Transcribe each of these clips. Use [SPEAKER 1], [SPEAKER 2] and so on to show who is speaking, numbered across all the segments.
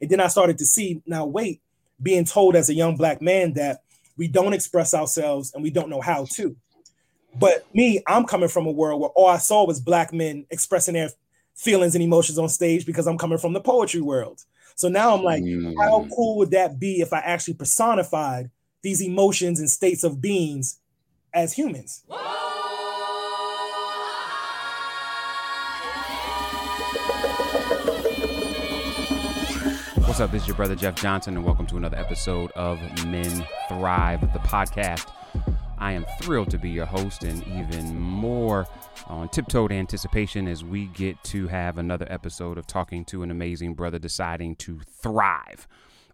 [SPEAKER 1] And then I started to see now, wait, being told as a young black man that we don't express ourselves and we don't know how to. But me, I'm coming from a world where all I saw was black men expressing their feelings and emotions on stage because I'm coming from the poetry world. So now I'm like, mm. how cool would that be if I actually personified these emotions and states of beings as humans?
[SPEAKER 2] What's up? This is your brother Jeff Johnson, and welcome to another episode of Men Thrive, the podcast. I am thrilled to be your host, and even more on tiptoed anticipation as we get to have another episode of talking to an amazing brother deciding to thrive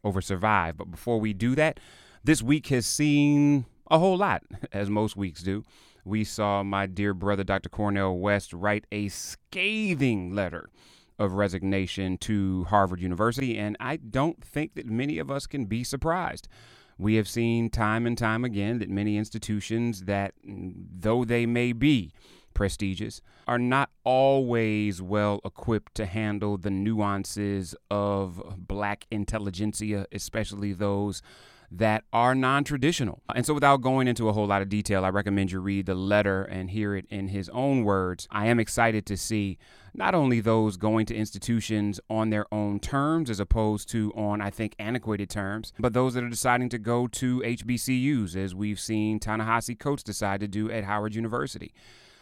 [SPEAKER 2] over survive. But before we do that, this week has seen a whole lot, as most weeks do. We saw my dear brother, Dr. Cornel West, write a scathing letter of resignation to Harvard University, and I don't think that many of us can be surprised. We have seen time and time again that many institutions that, though they may be prestigious, are not always well equipped to handle the nuances of black intelligentsia, especially those that are non traditional. And so, without going into a whole lot of detail, I recommend you read the letter and hear it in his own words. I am excited to see not only those going to institutions on their own terms as opposed to on, I think, antiquated terms, but those that are deciding to go to HBCUs, as we've seen Ta-Nehisi Coates decide to do at Howard University.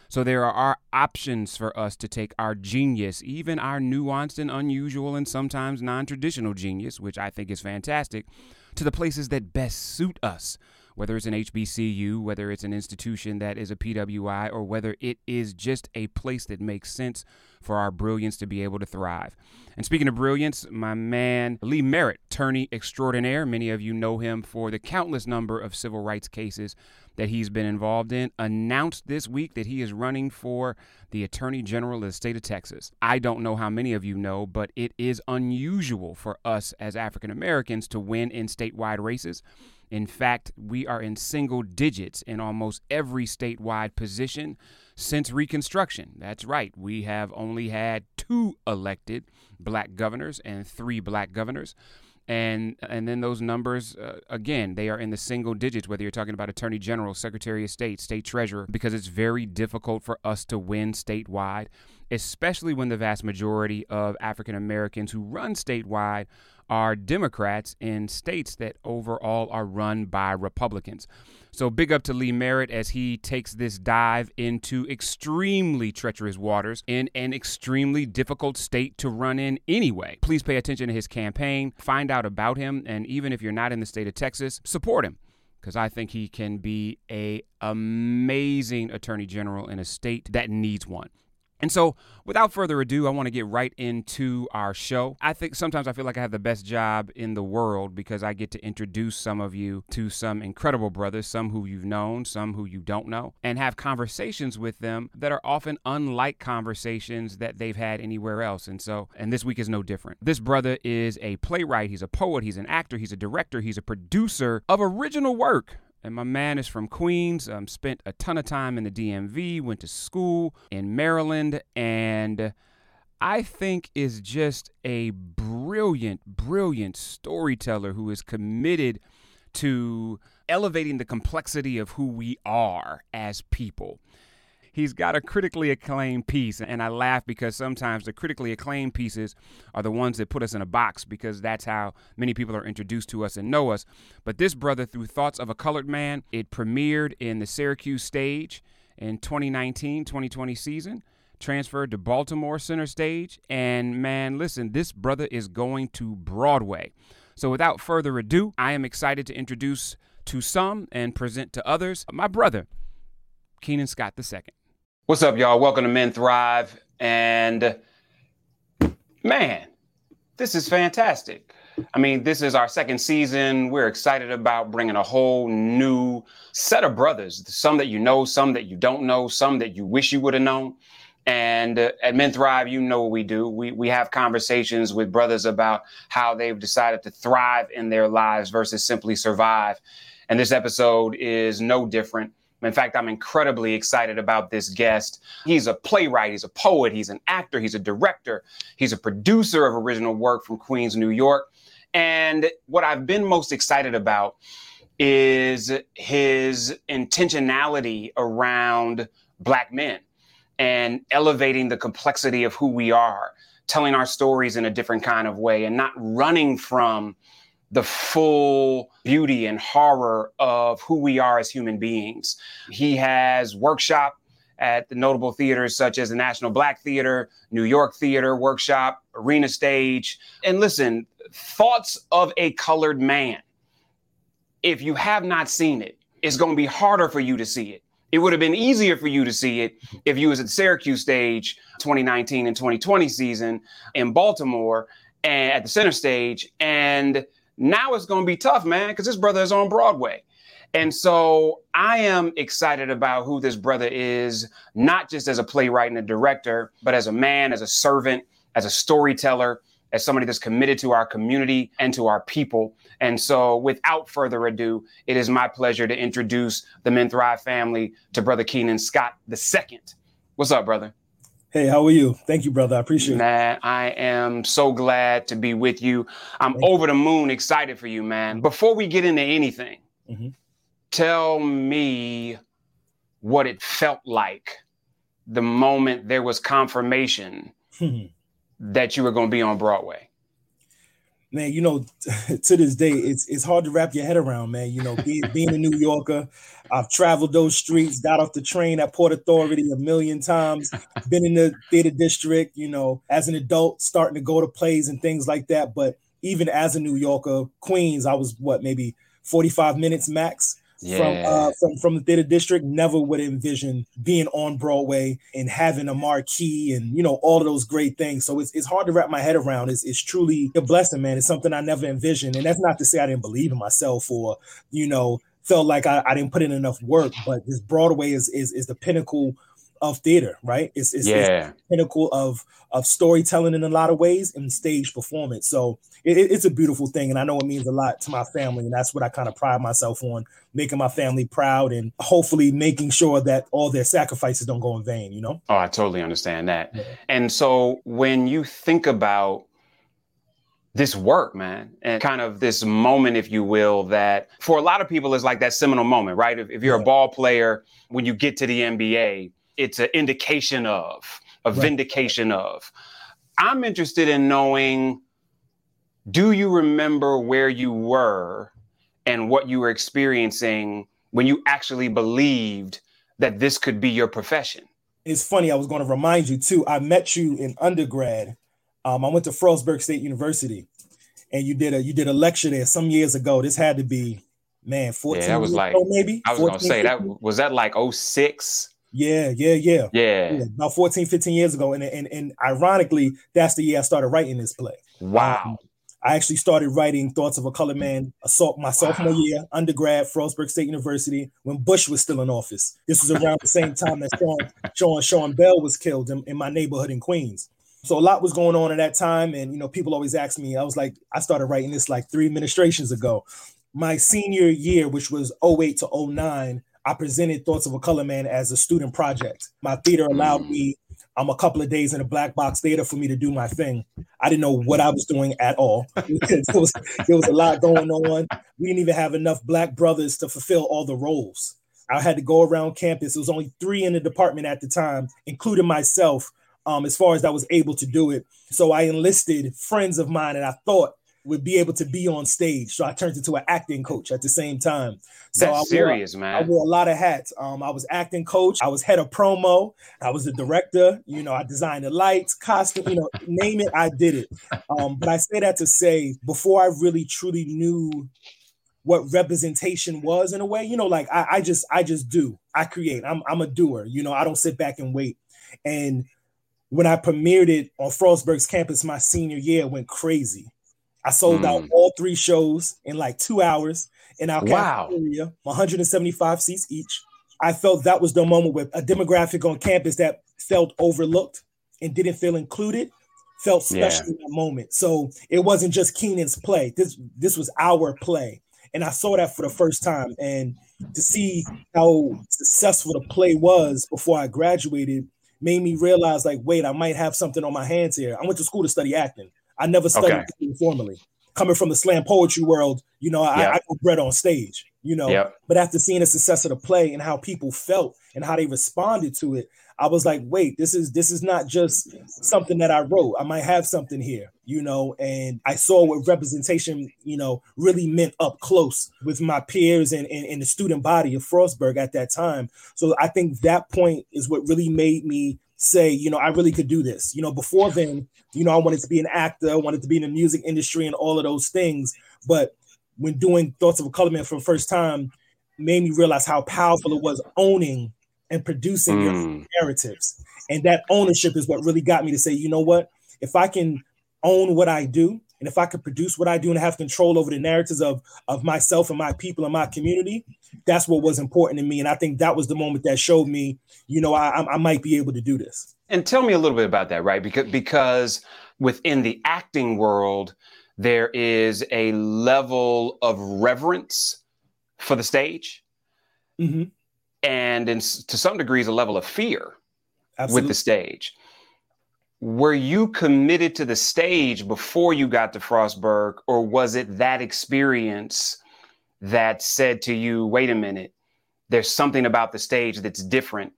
[SPEAKER 2] So there are options for us to take our genius, even our nuanced and unusual and sometimes non traditional genius, which I think is fantastic, to the places that best suit us, whether it's an HBCU, whether it's an institution that is a PWI, or whether it is just a place that makes sense for our brilliance to be able to thrive. And speaking of brilliance, my man Lee Merritt, attorney extraordinaire, many of you know him for the countless number of civil rights cases that he's been involved in, announced this week that he is running for the Attorney General of the state of Texas. I don't know how many of you know, but it is unusual for us as African Americans to win in statewide races. In fact, we are in single digits in almost every statewide position since Reconstruction. That's right, we have only had two elected black governors and three black governors and and then those numbers uh, again they are in the single digits whether you're talking about attorney general secretary of state state treasurer because it's very difficult for us to win statewide especially when the vast majority of african americans who run statewide are democrats in states that overall are run by republicans so big up to Lee Merritt as he takes this dive into extremely treacherous waters in an extremely difficult state to run in anyway. Please pay attention to his campaign, find out about him, and even if you're not in the state of Texas, support him because I think he can be a amazing attorney general in a state that needs one. And so, without further ado, I want to get right into our show. I think sometimes I feel like I have the best job in the world because I get to introduce some of you to some incredible brothers, some who you've known, some who you don't know, and have conversations with them that are often unlike conversations that they've had anywhere else. And so, and this week is no different. This brother is a playwright, he's a poet, he's an actor, he's a director, he's a producer of original work. And my man is from Queens. Um, spent a ton of time in the DMV, went to school in Maryland, and I think is just a brilliant, brilliant storyteller who is committed to elevating the complexity of who we are as people he's got a critically acclaimed piece. And I laugh because sometimes the critically acclaimed pieces are the ones that put us in a box because that's how many people are introduced to us and know us. But this brother, through Thoughts of a Colored Man, it premiered in the Syracuse stage in 2019 2020 season transferred to Baltimore Center Stage. And man, listen, this brother is going to Broadway. So without further ado, I am excited to introduce to some and present to others my brother, Keenan Scott II. What's up, y'all? Welcome to Men Thrive. And man, this is fantastic. I mean, this is our second season. We're excited about bringing a whole new set of brothers, some that you know, some that you don't know, some that you wish you would have known. And uh, at Men Thrive, you know what we do. We, we have conversations with brothers about how they've decided to thrive in their lives versus simply survive. And this episode is no different In fact, I'm incredibly excited about this guest. He's a playwright, he's a poet, he's an actor, he's a director, he's a producer of original work from Queens, New York. And what I've been most excited about is his intentionality around Black men and elevating the complexity of who we are, telling our stories in a different kind of way, and not running from the full beauty and horror of who we are as human beings. He has workshop at the notable theaters such as the National Black Theater, New York Theater Workshop, Arena Stage. And listen, Thoughts of a Colored Man. If you have not seen it, it's going to be harder for you to see it. It would have been easier for you to see it if you was at Syracuse stage 2019 and 2020 season in Baltimore and at the center stage. And now it's going to be tough, man, because this brother is on Broadway. And so I am excited about who this brother is, not just as a playwright and a director, but as a man, as a servant, as a storyteller, as somebody that's committed to our community and to our people. And so, without further ado, it is my pleasure to introduce the Men Thrive family to Brother Keenan Scott II. What's up, brother?
[SPEAKER 1] Hey, how are you? Thank you, brother. I appreciate
[SPEAKER 2] man, it. Man, I am so glad to be with you. I'm Thank over you. the moon excited for you, man. Before we get into anything, mm-hmm. tell me what it felt like the moment there was confirmation that you were going to be on Broadway
[SPEAKER 1] man, you know, to this day, it's it's hard to wrap your head around, man. You know, being being a New Yorker, I've traveled those streets, got off the train at Port Authority a million times, been in the theater district, you know, as an adult, starting to go to plays and things like that. But even as a New Yorker, Queens, I was what maybe 45 minutes max yeah. from uh, from from the theater district. Never would envision being on Broadway and having a marquee and you know all of those great things. So it's, it's hard to wrap my head around. It's, it's truly a blessing, man. It's something I never envisioned, and that's not to say I didn't believe in myself or you know felt like I, I didn't put in enough work. But this Broadway is is is the pinnacle of theater, right? It's, it's, yeah. it's pinnacle of of storytelling in a lot of ways and stage performance. So it, it's a beautiful thing, and I know it means a lot to my family, and that's what I kind of pride myself on, making my family proud, and hopefully making sure that all their sacrifices don't go in vain. You know?
[SPEAKER 2] Oh, I totally understand that. Yeah. And so when you think about this work, man, and kind of this moment, if you will, that for a lot of people is like that seminal moment, right? If, if you're yeah. a ball player, when you get to the NBA, it's an indication of, a right. vindication of. I'm interested in knowing do you remember where you were and what you were experiencing when you actually believed that this could be your profession?
[SPEAKER 1] It's funny, I was going to remind you too. I met you in undergrad. Um, I went to Frostburg State University and you did a you did a lecture there some years ago. This had to be man, 14 yeah, that was
[SPEAKER 2] like maybe. I was 14, gonna say 15. that was that like 06?
[SPEAKER 1] Yeah, yeah, yeah,
[SPEAKER 2] yeah. Yeah.
[SPEAKER 1] About 14, 15 years ago. And, and and ironically, that's the year I started writing this play.
[SPEAKER 2] Wow. Um,
[SPEAKER 1] I actually started writing Thoughts of a Colored Man assault my sophomore wow. year, undergrad, Frostburg State University, when Bush was still in office. This was around the same time that Sean, Sean, Sean Bell was killed in, in my neighborhood in Queens. So a lot was going on at that time. And you know, people always ask me, I was like, I started writing this like three administrations ago. My senior year, which was 08 to 09, I presented Thoughts of a Color Man as a student project. My theater allowed mm. me I'm a couple of days in a black box theater for me to do my thing. I didn't know what I was doing at all. there, was, there was a lot going on. We didn't even have enough black brothers to fulfill all the roles. I had to go around campus. It was only three in the department at the time, including myself, um, as far as I was able to do it. So I enlisted friends of mine, and I thought would be able to be on stage. So I turned into an acting coach at the same time. So
[SPEAKER 2] That's
[SPEAKER 1] I
[SPEAKER 2] serious,
[SPEAKER 1] wore,
[SPEAKER 2] man.
[SPEAKER 1] I wore a lot of hats. Um, I was acting coach. I was head of promo. I was the director. You know, I designed the lights, costume. You know, name it, I did it. Um, but I say that to say, before I really truly knew what representation was in a way, you know, like I, I just, I just do. I create. I'm, I'm a doer. You know, I don't sit back and wait. And when I premiered it on Frostburg's campus my senior year, went crazy. I sold mm. out all three shows in like two hours in our wow. cafeteria, 175 seats each. I felt that was the moment where a demographic on campus that felt overlooked and didn't feel included felt special yeah. in that moment. So it wasn't just Keenan's play. This this was our play. And I saw that for the first time. And to see how successful the play was before I graduated made me realize like, wait, I might have something on my hands here. I went to school to study acting. I never studied okay. formally. Coming from the slam poetry world, you know, I, I got bred on stage, you know. Yep. But after seeing the success of the play and how people felt and how they responded to it, I was like, wait, this is this is not just something that I wrote. I might have something here, you know. And I saw what representation, you know, really meant up close with my peers and, and, and the student body of Frostburg at that time. So I think that point is what really made me say, you know, I really could do this. You know, before then, you know, I wanted to be an actor, I wanted to be in the music industry and all of those things. But when doing Thoughts of a Color Man for the first time, made me realize how powerful it was owning and producing mm. your narratives. And that ownership is what really got me to say, you know what? If I can own what I do, and if I could produce what I do and have control over the narratives of, of myself and my people and my community, that's what was important to me. And I think that was the moment that showed me, you know, I, I might be able to do this.
[SPEAKER 2] And tell me a little bit about that, right? Because because within the acting world, there is a level of reverence for the stage. Mm-hmm and in, to some degrees a level of fear Absolutely. with the stage. Were you committed to the stage before you got to Frostburg, or was it that experience that said to you, wait a minute, there's something about the stage that's different?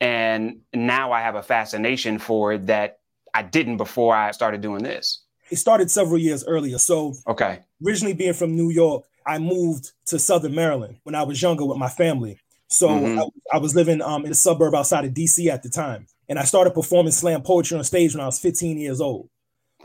[SPEAKER 2] And now I have a fascination for it that I didn't before I started doing this.
[SPEAKER 1] It started several years earlier. So,
[SPEAKER 2] okay.
[SPEAKER 1] Originally being from New York, I moved to Southern Maryland when I was younger with my family. So mm-hmm. I, I, was living um, in a suburb outside of DC at the time, and I started performing slam poetry on stage when I was 15 years old.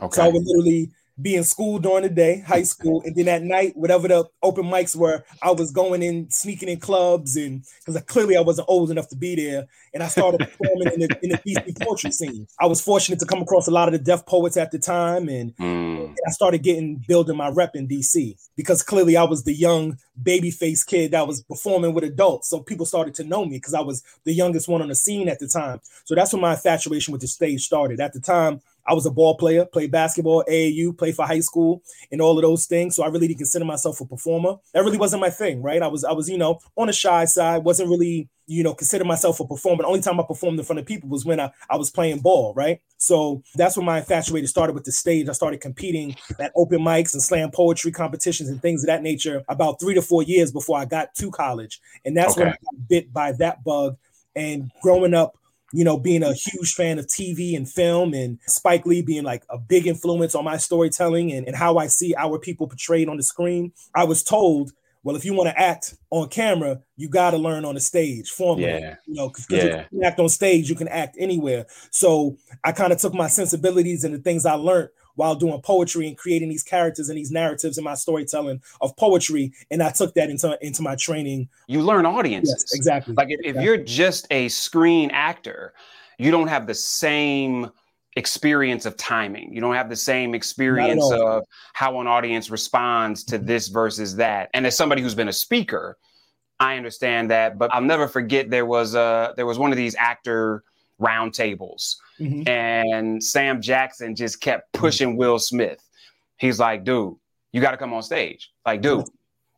[SPEAKER 1] Okay. So I would literally be in school during the day, high school, and then at night, whatever the open mics were, I was going in, sneaking in clubs, and because clearly I wasn't old enough to be there, and I started performing in the in the DC poetry scene. I was fortunate to come across a lot of the def poets at the time, and, mm. and I started getting building my rep in DC because clearly I was the young baby face kid that was performing with adults, so people started to know me because I was the youngest one on the scene at the time. So that's when my infatuation with the stage started. At the time, I was a ball player, played basketball, AAU, played for high school, and all of those things. So I really didn't consider myself a performer. That really wasn't my thing, right? I was, I was, you know, on the shy side, wasn't really, you know, consider myself a performer. The only time I performed in front of people was when I, I was playing ball, right? So that's when my infatuated started with the stage. I started competing at open mics and slam poetry competitions and things of that nature about three to four years before I got to college. And that's okay. when I got bit by that bug. And growing up you know, being a huge fan of TV and film and Spike Lee being like a big influence on my storytelling and, and how I see our people portrayed on the screen, I was told, well, if you want to act on camera, you got to learn on the stage formally. Yeah. You know, because yeah. you can act on stage, you can act anywhere. So I kind of took my sensibilities and the things I learned while doing poetry and creating these characters and these narratives in my storytelling of poetry. And I took that into, into my training.
[SPEAKER 2] You learn audiences.
[SPEAKER 1] Yes, exactly.
[SPEAKER 2] Like if,
[SPEAKER 1] exactly.
[SPEAKER 2] if you're just a screen actor, you don't have the same experience of timing. You don't have the same experience of how an audience responds to this versus that. And as somebody who's been a speaker, I understand that, but I'll never forget there was a there was one of these actor roundtables Mm-hmm. And Sam Jackson just kept mm-hmm. pushing Will Smith. He's like, dude, you got to come on stage. Like, dude,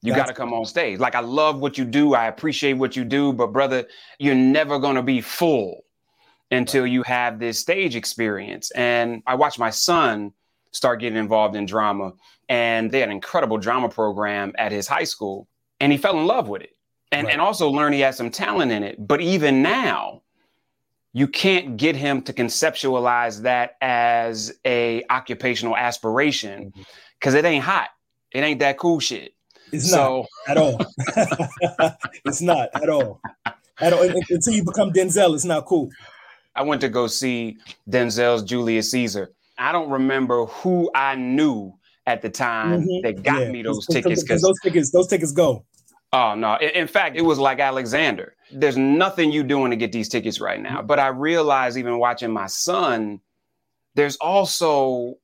[SPEAKER 2] you got to come on stage. Like, I love what you do. I appreciate what you do. But, brother, you're never going to be full until you have this stage experience. And I watched my son start getting involved in drama. And they had an incredible drama program at his high school. And he fell in love with it. And, right. and also learned he had some talent in it. But even now, you can't get him to conceptualize that as a occupational aspiration because mm-hmm. it ain't hot. It ain't that cool shit.
[SPEAKER 1] It's so, not at all. it's not at all. At all. Until you become Denzel, it's not cool.
[SPEAKER 2] I went to go see Denzel's Julius Caesar. I don't remember who I knew at the time mm-hmm. that got yeah. me those tickets
[SPEAKER 1] because those tickets, those tickets go.
[SPEAKER 2] Oh no! In fact, it was like Alexander. There's nothing you doing to get these tickets right now. But I realize, even watching my son, there's also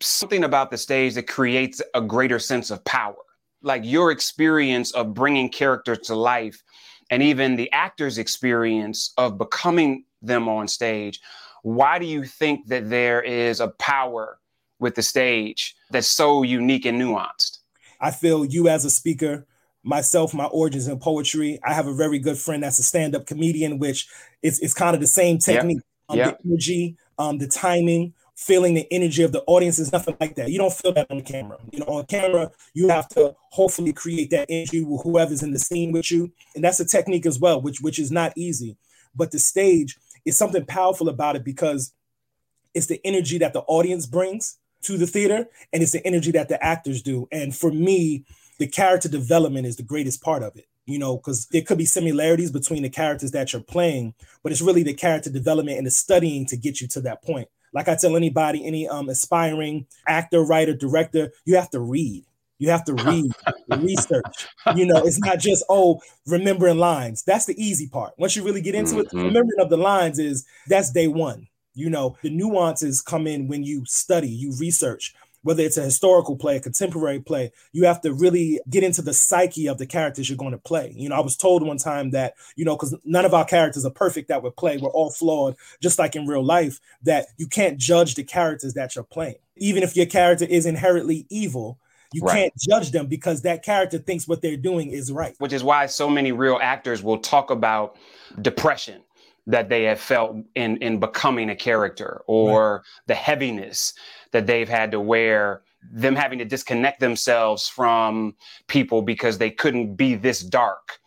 [SPEAKER 2] something about the stage that creates a greater sense of power. Like your experience of bringing characters to life, and even the actor's experience of becoming them on stage. Why do you think that there is a power with the stage that's so unique and nuanced?
[SPEAKER 1] I feel you as a speaker myself, my origins in poetry. I have a very good friend that's a stand-up comedian, which it's is kind of the same technique. Yep. Um, yep. The energy, um, the timing, feeling the energy of the audience is nothing like that. You don't feel that on camera. You know, on camera, you have to hopefully create that energy with whoever's in the scene with you. And that's a technique as well, which which is not easy. But the stage is something powerful about it because it's the energy that the audience brings to the theater and it's the energy that the actors do. And for me, the character development is the greatest part of it you know, because there could be similarities between the characters that you're playing, but it's really the character development and the studying to get you to that point. Like I tell anybody, any um aspiring actor, writer, director, you have to read. You have to read, research. You know, it's not just oh remembering lines. That's the easy part. Once you really get into mm-hmm. it, remembering of the lines is that's day one. You know, the nuances come in when you study, you research whether it's a historical play, a contemporary play, you have to really get into the psyche of the characters you're going to play. You know, I was told one time that, you know, because none of our characters are perfect that we play, we're all flawed, just like in real life, that you can't judge the characters that you're playing. Even if your character is inherently evil, you right. can't judge them because that character thinks what they're doing is right.
[SPEAKER 2] Which is why so many real actors will talk about depression that they have felt in in becoming a character or right. the heaviness that they've had to wear them having to disconnect themselves from people because they couldn't be this dark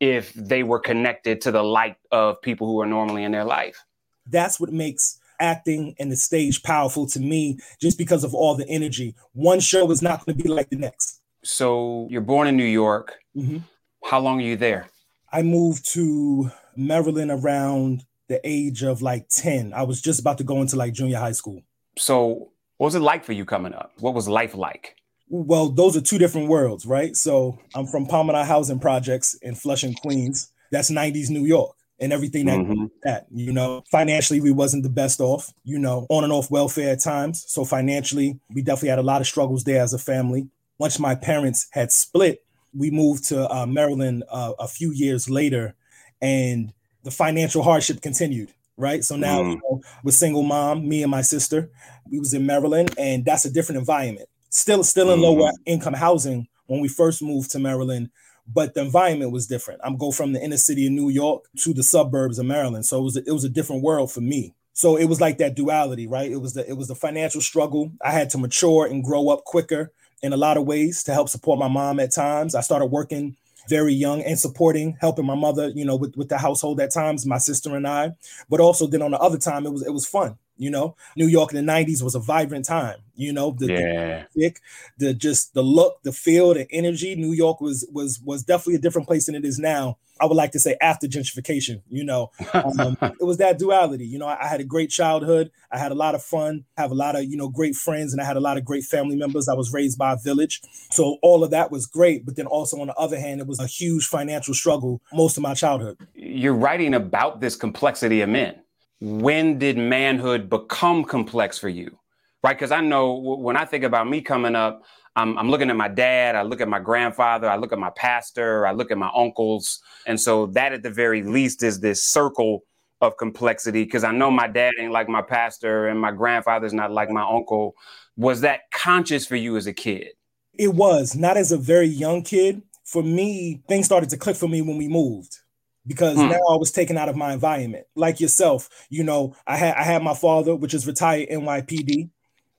[SPEAKER 2] if they were connected to the light of people who are normally in their life.
[SPEAKER 1] That's what makes acting and the stage powerful to me just because of all the energy. One show is not going to be like the next.
[SPEAKER 2] So you're born in New York. Mm-hmm. How long are you there?
[SPEAKER 1] I moved to Maryland around the age of like 10. I was just about to go into like junior high school.
[SPEAKER 2] So what was it like for you coming up? What was life like?
[SPEAKER 1] Well, those are two different worlds, right? So I'm from Palmdale Housing Projects in Flushing, Queens. That's 90s New York and everything that, mm-hmm. that you know financially we wasn't the best off you know on and off welfare at times so financially we definitely had a lot of struggles there as a family once my parents had split we moved to uh, maryland uh, a few years later and the financial hardship continued right? So now mm. you know, with single mom, me and my sister, we was in Maryland, and that's a different environment. Still, still in mm. lower income housing when we first moved to Maryland, but the environment was different. I'm go from the inner city of New York to the suburbs of Maryland, so it was a, it was a different world for me. So it was like that duality, right? It was the it was the financial struggle. I had to mature and grow up quicker in a lot of ways to help support my mom at times. I started working very young and supporting, helping my mother, you know, with, with the household at times, my sister and I. But also then on the other time, it was it was fun. You know, New York in the '90s was a vibrant time. You know, the, yeah. the, the just the look, the feel, the energy. New York was was was definitely a different place than it is now. I would like to say after gentrification. You know, um, it was that duality. You know, I, I, had a great childhood. I had a lot of fun. Have a lot of you know great friends, and I had a lot of great family members. I was raised by a village, so all of that was great. But then also on the other hand, it was a huge financial struggle most of my childhood.
[SPEAKER 2] You're writing about this complexity of men when did manhood become complex for you? Right? Because I know when I think about me coming up, I'm, I'm, looking at my dad, I look at my grandfather, I look at my pastor, I look at my uncles. And so that at the very least is this circle of complexity because I know my dad ain't like my pastor and my grandfather's not like my uncle. Was that conscious for you as a kid?
[SPEAKER 1] It was, not as a very young kid. For me, things started to click for me when we moved because hmm. now I was taken out of my environment. Like yourself, you know, I had I had my father, which is retired NYPD.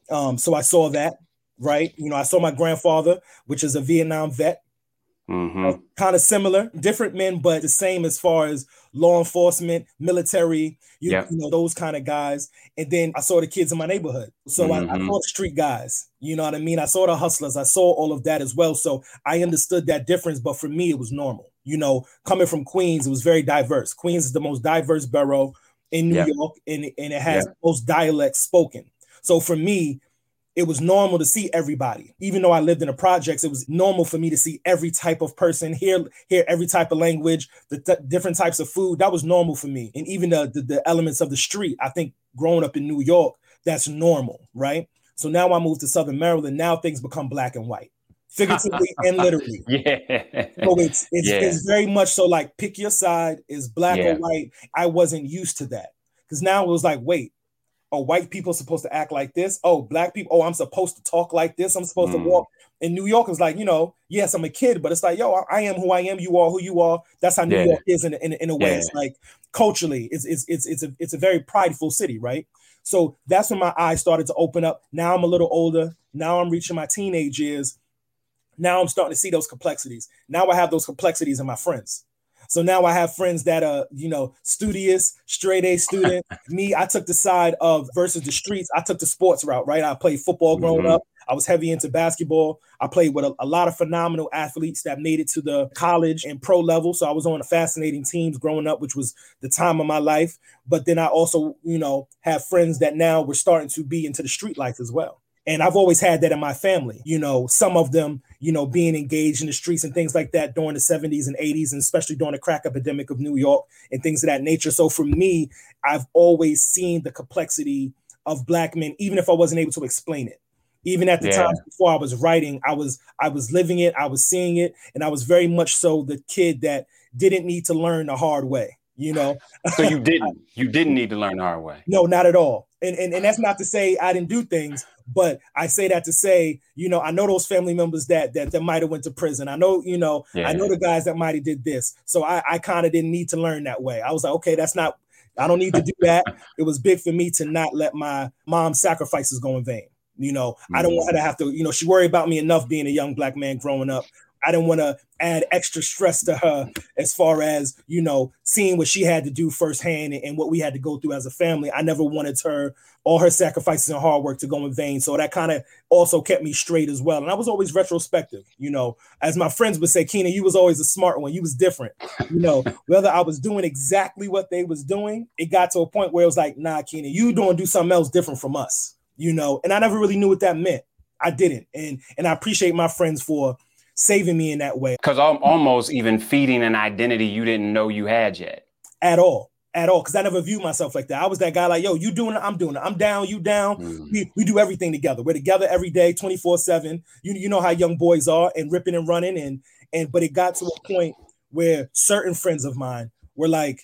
[SPEAKER 1] Um, so I saw that, right? You know, I saw my grandfather, which is a Vietnam vet. Mm-hmm. Uh, kind of similar, different men, but the same as far as law enforcement, military, you, yep. you know, those kind of guys. And then I saw the kids in my neighborhood. So mm-hmm. I, I, mm-hmm. saw the street guys, you know what I mean? I saw the hustlers, I saw all of that as well. So I understood that difference, but for me, it was normal. You know, coming from Queens, it was very diverse. Queens is the most diverse borough in New yep. York, and, and it has yep. most dialects spoken. So for me, it was normal to see everybody. Even though I lived in the projects, it was normal for me to see every type of person, hear hear every type of language, the th- different types of food. That was normal for me, and even the, the the elements of the street. I think growing up in New York, that's normal, right? So now I moved to Southern Maryland. Now things become black and white, figuratively and literally.
[SPEAKER 2] Yeah.
[SPEAKER 1] So it's it's, yeah. it's very much so like pick your side is black yeah. or white. I wasn't used to that because now it was like, wait, oh, white people supposed to act like this. Oh, black people, oh, I'm supposed to talk like this. I'm supposed mm. to walk. In New York, it's like, you know, yes, I'm a kid, but it's like, yo, I am who I am. You are who you are. That's how New yeah. York is in, in, in a way. It's like culturally, it's, it's, it's, it's, a, it's a very prideful city, right? So that's when my eyes started to open up. Now I'm a little older. Now I'm reaching my teenage years. Now I'm starting to see those complexities. Now I have those complexities in my friends. So now I have friends that are, you know, studious, straight A student. Me, I took the side of versus the streets. I took the sports route, right? I played football growing mm-hmm. up. I was heavy into basketball. I played with a, a, lot of phenomenal athletes that made it to the college and pro level. So I was on a fascinating teams growing up, which was the time of my life. But then I also, you know, have friends that now were starting to be into the street life as well. And I've always had that in my family, you know, some of them, you know, being engaged in the streets and things like that during the 70s and 80s, and especially during the crack epidemic of New York and things of that nature. So for me, I've always seen the complexity of black men, even if I wasn't able to explain it. Even at the yeah. time before I was writing, I was I was living it, I was seeing it, and I was very much so the kid that didn't need to learn the hard way you know.
[SPEAKER 2] so you didn't you didn't need to learn the hard way.
[SPEAKER 1] No, not at all. And, and and that's not to say I didn't do things, but I say that to say, you know, I know those family members that that, that might have went to prison. I know, you know, yeah. I know the guys that might have did this. So I, I kind of didn't need to learn that way. I was like, okay, that's not I don't need to do that. it was big for me to not let my mom's sacrifices go in vain. You know. I don't mm. want her to have to, you know, she worried about me enough being a young black man growing up I didn't want to add extra stress to her as far as you know seeing what she had to do firsthand and, what we had to go through as a family. I never wanted her all her sacrifices and hard work to go in vain. So that kind of also kept me straight as well. And I was always retrospective, you know, as my friends would say, Keena, you was always a smart one. You was different, you know, whether I was doing exactly what they was doing, it got to a point where it was like, nah, Keena, you doing do something else different from us, you know. And I never really knew what that meant. I didn't, and and I appreciate my friends for saving me in that way.
[SPEAKER 2] Because I'm almost even feeding an identity you didn't know you had yet.
[SPEAKER 1] At all. At all. Because I never viewed myself like that. I was that guy like, yo, you doing it, I'm doing it. I'm down, you down. Mm. We, we do everything together. We're together every day, 24-7. You, you know how young boys are and ripping and running. And and but it got to a point where certain friends of mine were like,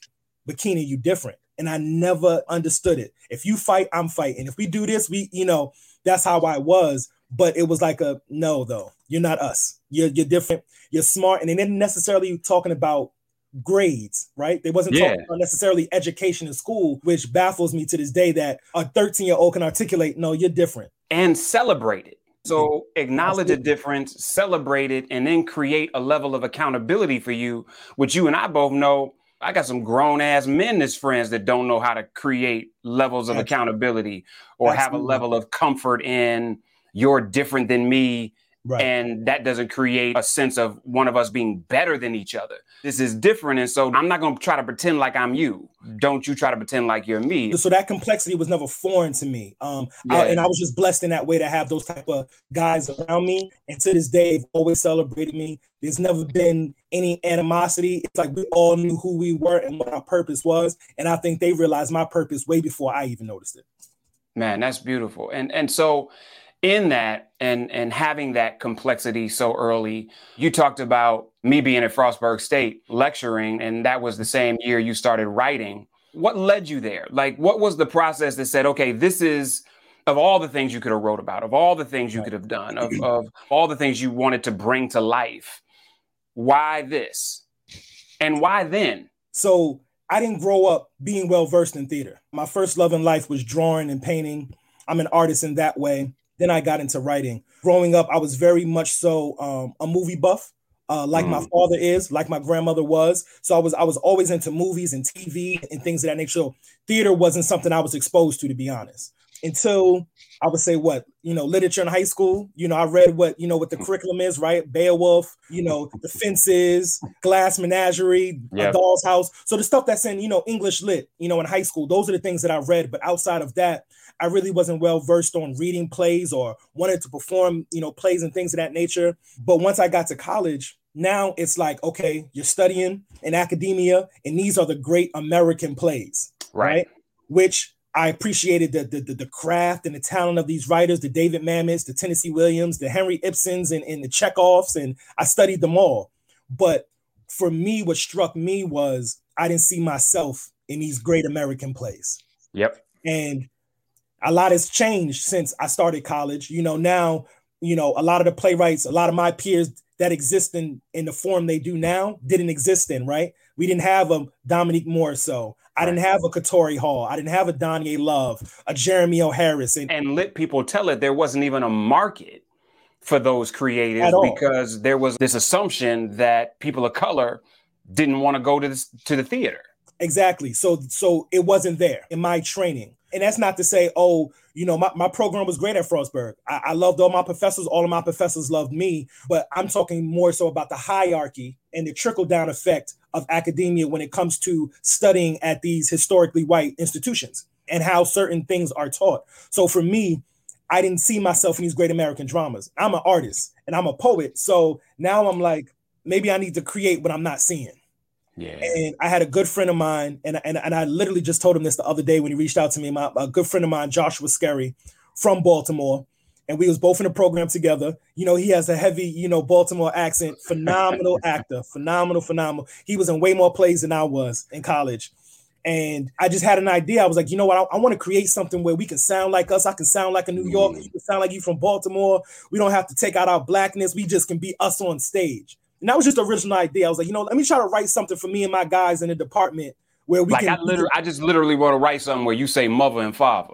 [SPEAKER 1] Bikini, you different. And I never understood it. If you fight, I'm fighting. If we do this, we, you know, that's how I was but it was like a no though you're not us. You're, you're different. You're smart. And they didn't necessarily talking about grades right? They wasn't yeah. talking about necessarily education in school which baffles me to this day that a 13 year old can articulate no you're different.
[SPEAKER 2] And celebrate it. So acknowledge a difference celebrate it and then create a level of accountability for you which you and i both know. I got some grown ass men as friends that don't know how to create levels of Absolutely. accountability or Absolutely. have a level of comfort in you're different than me. Right. And that doesn't create a sense of one of us being better than each other. This is different. And so I'm not going to try to pretend like I'm you. Don't you try to pretend like you're me.
[SPEAKER 1] So that complexity was never foreign to me. Um, yeah. I, and I was just blessed in that way to have those type of guys around me. And to this day, they've always celebrated me. There's never been any animosity. It's like we all knew who we were and what our purpose was. And I think they realized my purpose way before I even noticed it.
[SPEAKER 2] Man, that's beautiful. And and so in that and and having that complexity so early you talked about me being at frostburg state lecturing and that was the same year you started writing. What led you there? Like what was the process that said okay this is of all the things you could have wrote about of all the things you could have done of, of all the things you wanted to bring to life why this? And why then?
[SPEAKER 1] So i didn't grow up being well versed in theater. My first love in life was drawing and painting. I'm an artist in that way then I got into writing. Growing up, I was very much so um, a movie buff. Uh, like mm. my father is, like my grandmother was. So I was I was always into movies and TV and things of that nature. So theater wasn't something I was exposed to, to be honest, until I would say what you know literature in high school. You know, I read what you know what the curriculum is, right? Beowulf, you know, the fences, Glass Menagerie, yep. Doll's House. So the stuff that's in you know English lit, you know, in high school. Those are the things that I read. But outside of that, I really wasn't well versed on reading plays or wanted to perform, you know, plays and things of that nature. But once I got to college, now it's like, okay, you're studying in academia, and these are the great American plays, right? right? Which I appreciated the, the, the craft and the talent of these writers, the David Mamets, the Tennessee Williams, the Henry Ibsens, and, and the Chekhovs, and I studied them all. But for me, what struck me was I didn't see myself in these great American plays.
[SPEAKER 2] Yep.
[SPEAKER 1] And A lot has changed since I started college. You know, now, you know, a lot of the playwrights, a lot of my peers that exist in in the form they do now didn't exist in, right? We didn't have a Dominique Morisseau. I didn't have a Katori Hall. I didn't have a Donja Love, a Jeremy O. Harris.
[SPEAKER 2] And, and let people tell it there wasn't even a market for those creatives because there was this assumption that people of color didn't want to go to this, to the theater.
[SPEAKER 1] Exactly. So so it wasn't there in my training. And that's not to say, oh, you know, my, my program was great at Frostburg. I, I loved all my professors, all of my professors loved me, but I'm talking more so about the hierarchy and the trickle down effect of academia when it comes to studying at these historically white institutions and how certain things are taught. So for me, I didn't see myself in these great American dramas. I'm an artist and I'm a poet. So now I'm like, maybe I need to create what I'm not seeing. Yeah. And I had a good friend of mine, and, and, and I literally just told him this the other day when he reached out to me. My a good friend of mine, Joshua Scary from Baltimore, and we was both in the program together. You know, he has a heavy, you know, Baltimore accent. Phenomenal actor, phenomenal, phenomenal. He was in way more plays than I was in college. And I just had an idea. I was like, you know what? I, I want to create something where we can sound like us. I can sound like a New Yorker. Mm. You can sound like you from Baltimore. We don't have to take out our blackness. We just can be us on stage. And that was just the original idea. I was like, you know, let me try to write something for me and my guys in the department where we
[SPEAKER 2] like
[SPEAKER 1] can.
[SPEAKER 2] I literally, I just literally want to write something where you say mother and father.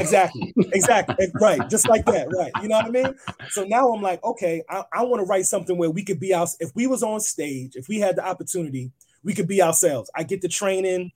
[SPEAKER 1] Exactly. Exactly. right. Just like that. Right. You know what I mean? So now I'm like, okay, I, I want to write something where we could be out. If we was on stage, if we had the opportunity, we could be ourselves. I get the training,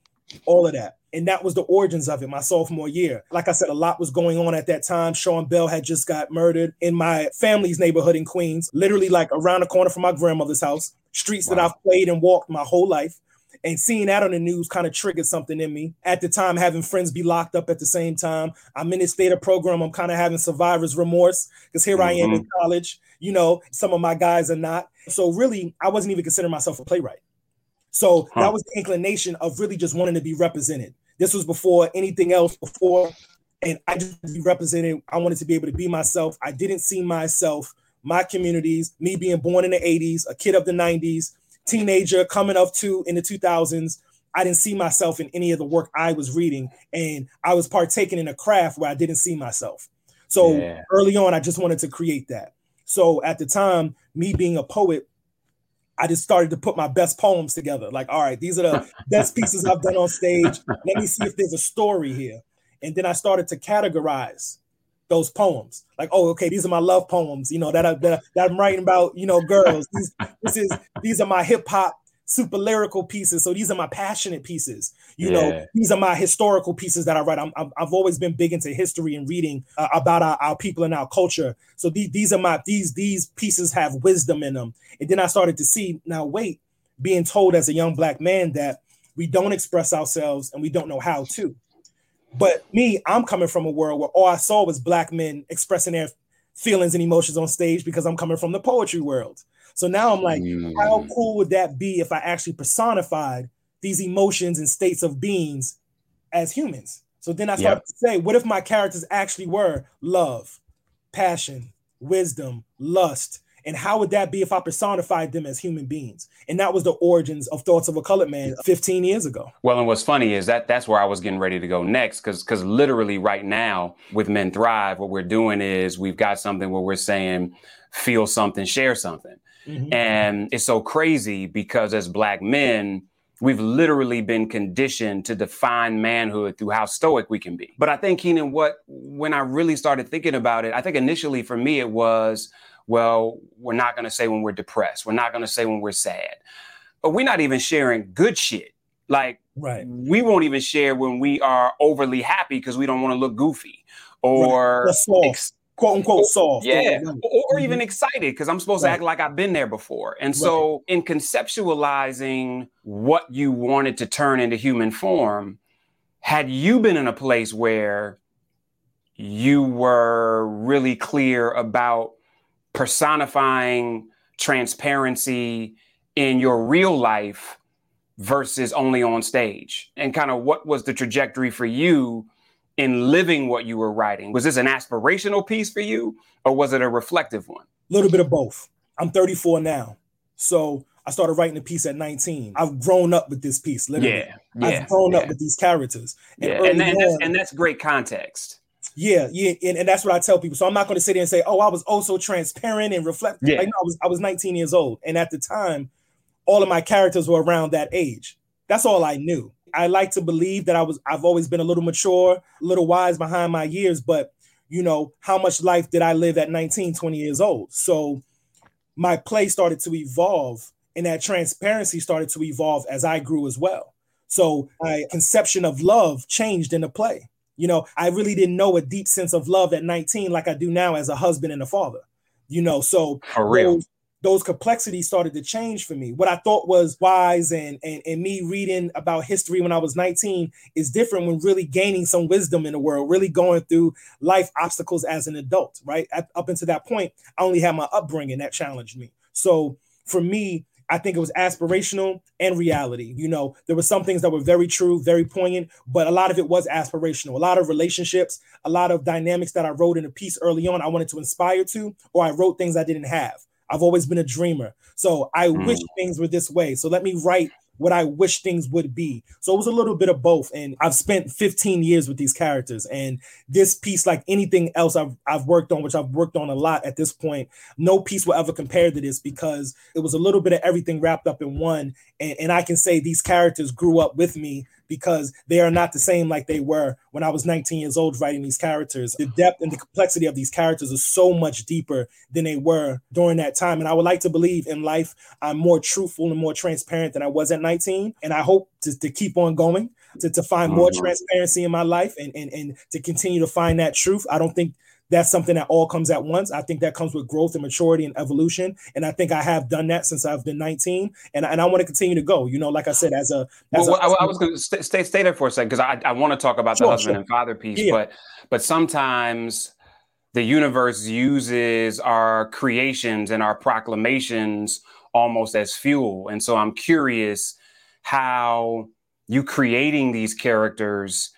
[SPEAKER 1] all of that. And that was the origins of it my sophomore year. Like I said, a lot was going on at that time. Sean Bell had just got murdered in my family's neighborhood in Queens, literally like around the corner from my grandmother's house, streets wow. that I've played and walked my whole life. And seeing that on the news kind of triggered something in me. At the time, having friends be locked up at the same time. I'm in this theater program. I'm kind of having survivor's remorse because here mm-hmm. I am in mm-hmm. college. You know, some of my guys are not. So really, I wasn't even considering myself a playwright. So huh. that was the inclination of really just wanting to be represented. This was before anything else before, and I just be represented. I wanted to be able to be myself. I didn't see myself, my communities, me being born in the 80s, a kid of the 90s, teenager coming up to in the 2000s. I didn't see myself in any of the work I was reading, and I was partaking in a craft where I didn't see myself. So yeah. early on, I just wanted to create that. So at the time, me being a poet, I just started to put my best poems together. Like, all right, these are the best pieces I've done on stage. Let me see if there's a story here. And then I started to categorize those poems. Like, oh, okay, these are my love poems, you know, that, I, that, that I'm writing about, you know, girls. These, this is these are my hip hop super lyrical pieces. So these are my passionate pieces. You yeah. know, these are my historical pieces that I write. I'm, i have always been big into history and reading uh, about our, our, people and our culture. So these, these are my these these pieces have wisdom in them. And then I started to see now wait, being told as a young black man that we don't express ourselves and we don't know how to. But me, I'm coming from a world where all I saw was black men expressing their feelings and emotions on stage because I'm coming from the poetry world. So now I'm like, mm. how cool would that be if I actually personified these emotions and states of beings as humans? So then I started yep. to say, what if my characters actually were love, passion, wisdom, lust? And how would that be if I personified them as human beings? And that was the origins of Thoughts of a Colored Man 15 years ago.
[SPEAKER 2] Well, and what's funny is that that's where I was getting ready to go next, because because literally right now with Men Thrive, what we're doing is we've got something where we're saying, feel something, share something. Mm-hmm. And it's so crazy because as black men, we've literally been conditioned to define manhood through how stoic we can be. But I think, Keenan, what when I really started thinking about it, I think initially for me it was, well, we're not gonna say when we're depressed, we're not gonna say when we're sad. But we're not even sharing good shit. Like right. we won't even share when we are overly happy because we don't want to look goofy or
[SPEAKER 1] right. ex- quote unquote soft.
[SPEAKER 2] Yeah. Or, or mm-hmm. even excited because I'm supposed right. to act like I've been there before. And so, in conceptualizing what you wanted to turn into human form, had you been in a place where you were really clear about personifying transparency in your real life versus only on stage? And kind of what was the trajectory for you in living what you were writing? Was this an aspirational piece for you or was it a reflective one?
[SPEAKER 1] A little bit of both. I'm 34 now. So I started writing the piece at 19. I've grown up with this piece, literally. Yeah, yeah I've grown yeah. up with these characters.
[SPEAKER 2] And yeah, and, and, that's, and that's great context.
[SPEAKER 1] Yeah, yeah, and, and that's what I tell people. So I'm not going to sit there and say, "Oh, I was oh, also transparent and reflect." Yeah. Like, no, I was I was 19 years old, and at the time, all of my characters were around that age. That's all I knew. I like to believe that I was I've always been a little mature, a little wise behind my years, but you know, how much life did I live at 19, 20 years old? So my play started to evolve and that transparency started to evolve as I grew as well. So my conception of love changed in the play. You know, I really didn't know a deep sense of love at 19 like I do now as a husband and a father. You know, so
[SPEAKER 2] for real.
[SPEAKER 1] Those, those complexities started to change for me. What I thought was wise and, and and me reading about history when I was 19 is different when really gaining some wisdom in the world, really going through life obstacles as an adult, right? At, up until that point, I only had my upbringing that challenged me. So for me, I think it was aspirational and reality. You know, there were some things that were very true, very poignant, but a lot of it was aspirational. A lot of relationships, a lot of dynamics that I wrote in a piece early on, I wanted to inspire to, or I wrote things I didn't have. I've always been a dreamer. So I mm. wish things were this way. So let me write what I wish things would be. So it was a little bit of both. And I've spent 15 years with these characters. And this piece, like anything else I've, I've worked on, which I've worked on a lot at this point, no piece will ever compare to this because it was a little bit of everything wrapped up in one. And, and I can say these characters grew up with me because they are not the same like they were when I was 19 years old writing these characters. The depth and the complexity of these characters are so much deeper than they were during that time. And I would like to believe in life, I'm more truthful and more transparent than I was at 19. And I hope to, to keep on going. To, to find more mm-hmm. transparency in my life and, and and to continue to find that truth. I don't think that's something that all comes at once. I think that comes with growth and maturity and evolution. And I think I have done that since I've been 19. And, and I want to continue to go, you know, like I said, as a, as
[SPEAKER 2] well, a, I, I, was going to stay, stay, stay there for a second because I, I want to talk about sure, the husband sure. and father piece, yeah. but, but sometimes the universe uses our creations and our proclamations almost as fuel. And so I'm curious how you creating these characters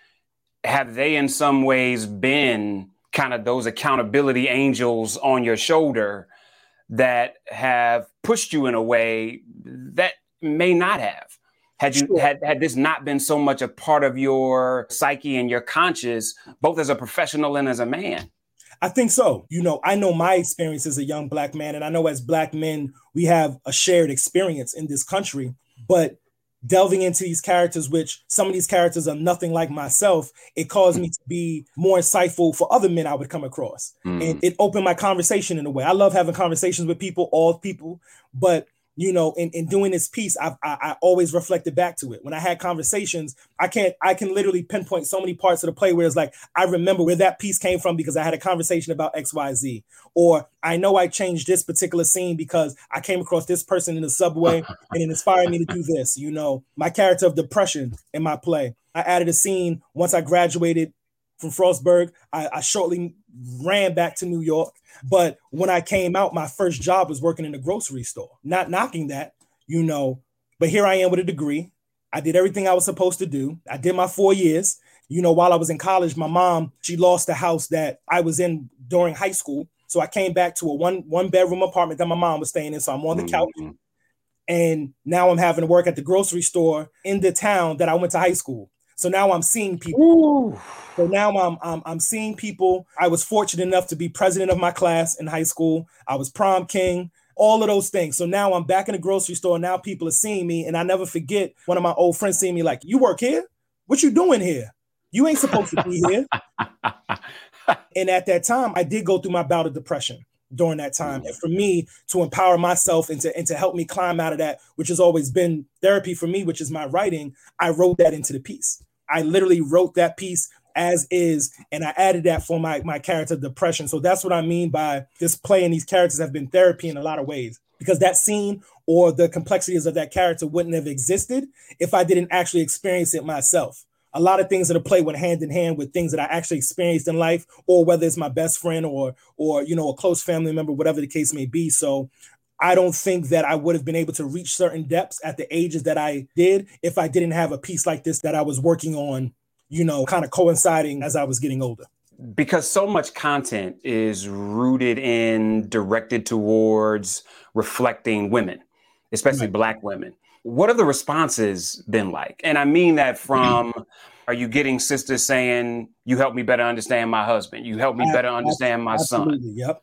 [SPEAKER 2] have they in some ways been kind of those accountability angels on your shoulder that have pushed you in a way that may not have had you sure. had had this not been so much a part of your psyche and your conscious both as a professional and as a man
[SPEAKER 1] I think so. You know, I know my experience as a young black man, and I know as black men, we have a shared experience in this country. But delving into these characters, which some of these characters are nothing like myself, it caused me to be more insightful for other men I would come across. Mm. And it opened my conversation in a way. I love having conversations with people, all people, but you know, in, in doing this piece, I've, I, I always reflected back to it. When I had conversations, I can't, I can literally pinpoint so many parts of the play where it's like, I remember where that piece came from because I had a conversation about X, Y, Z. Or I know I changed this particular scene because I came across this person in the subway and it inspired me to do this. You know, my character of depression in my play. I added a scene once I graduated from Frostburg. I, I shortly ran back to New York. But when I came out, my first job was working in a grocery store. Not knocking that, you know, but here I am with a degree. I did everything I was supposed to do. I did my four years. You know, while I was in college, my mom, she lost the house that I was in during high school. So I came back to a one one bedroom apartment that my mom was staying in. So I'm on the couch. Mm-hmm. And now I'm having to work at the grocery store in the town that I went to high school. So now I'm seeing people. Ooh. So now I'm, I'm I'm seeing people. I was fortunate enough to be president of my class in high school. I was prom king, all of those things. So now I'm back in the grocery store. Now people are seeing me, and I never forget one of my old friends seeing me like, "You work here? What you doing here? You ain't supposed to be here." and at that time, I did go through my bout of depression during that time. Mm. And for me to empower myself and to, and to help me climb out of that, which has always been therapy for me, which is my writing, I wrote that into the piece. I literally wrote that piece as is, and I added that for my, my character depression. So that's what I mean by this play and these characters have been therapy in a lot of ways because that scene or the complexities of that character wouldn't have existed if I didn't actually experience it myself a lot of things that are play went hand in hand with things that I actually experienced in life, or whether it's my best friend or or you know a close family member, whatever the case may be. So I don't think that I would have been able to reach certain depths at the ages that I did if I didn't have a piece like this that I was working on, you know, kind of coinciding as I was getting older.
[SPEAKER 2] Because so much content is rooted in, directed towards reflecting women, especially right. Black women what have the responses been like? And I mean that from Are you getting sisters saying, "You help me better understand my husband. You help me better understand my
[SPEAKER 1] Absolutely.
[SPEAKER 2] son"?
[SPEAKER 1] Yep.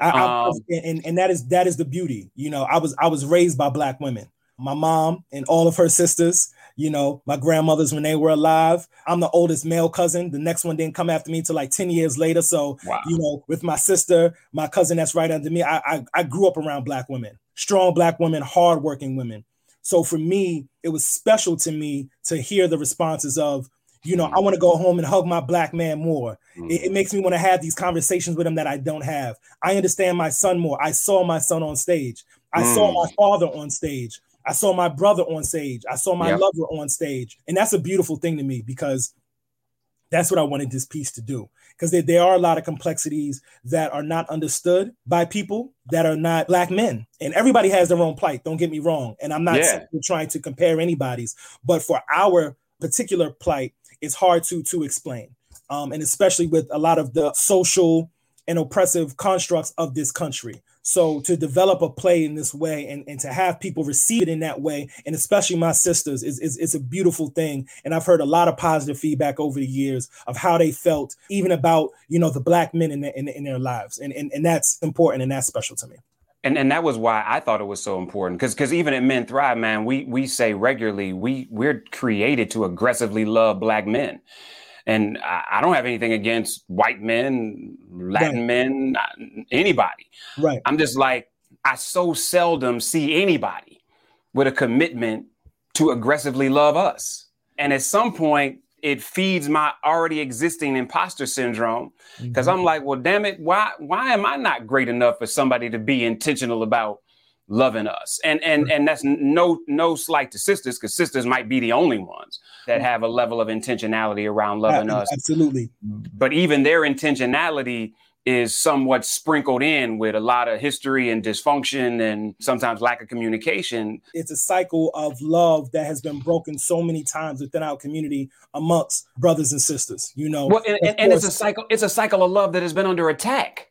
[SPEAKER 1] I, I,
[SPEAKER 2] Um,
[SPEAKER 1] and and that is that is the beauty. You know, I was I was raised by black women. My mom and all of her sisters. You know, my grandmothers when they were alive. I'm the oldest male cousin. The next one didn't come after me till like ten years later. So
[SPEAKER 2] Wow.
[SPEAKER 1] you know, with my sister, my cousin that's right under me, I, I I grew up around black women, strong black women, hardworking women. So for me, it was special to me to hear the responses of, you know, I want to go home and hug my black man more. It, it makes me want to have these conversations with him that I don't have. I understand my son more. I saw my son on stage. I saw
[SPEAKER 2] Mm.
[SPEAKER 1] my father on stage. I saw my brother on stage. I saw my
[SPEAKER 2] Yep.
[SPEAKER 1] lover on stage. And that's a beautiful thing to me because that's what I wanted this piece to do. Because there, there are a lot of complexities that are not understood by people that are not black men. And everybody has their own plight. Don't get me wrong. And I'm not
[SPEAKER 2] Yeah.
[SPEAKER 1] trying to compare anybody's, but for our particular plight, it's hard to to explain. Um, and especially with a lot of the social and oppressive constructs of this country. So to develop a play in this way and, and to have people receive it in that way, and especially my sisters, is, is, is a beautiful thing. And I've heard a lot of positive feedback over the years of how they felt, even about you know the black men in their, in, in their lives, and, and and that's important and that's special to me.
[SPEAKER 2] and and that was why I thought it was so important because because even at Men Thrive, man, we we say regularly we we're created to aggressively love black men, and I, don't have anything against white men, Latin
[SPEAKER 1] Right.
[SPEAKER 2] men, anybody.
[SPEAKER 1] Right.
[SPEAKER 2] I'm just like I so seldom see anybody with a commitment to aggressively love us, and at some point. It feeds my already existing imposter syndrome because mm-hmm. I'm like, well, damn it, why why am I not great enough for somebody to be intentional about loving us? And and and that's no no slight to sisters because sisters might be the only ones that have a level of intentionality around loving
[SPEAKER 1] A-
[SPEAKER 2] us.
[SPEAKER 1] Absolutely.
[SPEAKER 2] But even their intentionality is somewhat sprinkled in with a lot of history and dysfunction and sometimes lack of communication.
[SPEAKER 1] It's a cycle of love that has been broken so many times within our community amongst brothers and sisters. You know,
[SPEAKER 2] Well, and, and, and it's a cycle. It's a cycle of love that has been under attack.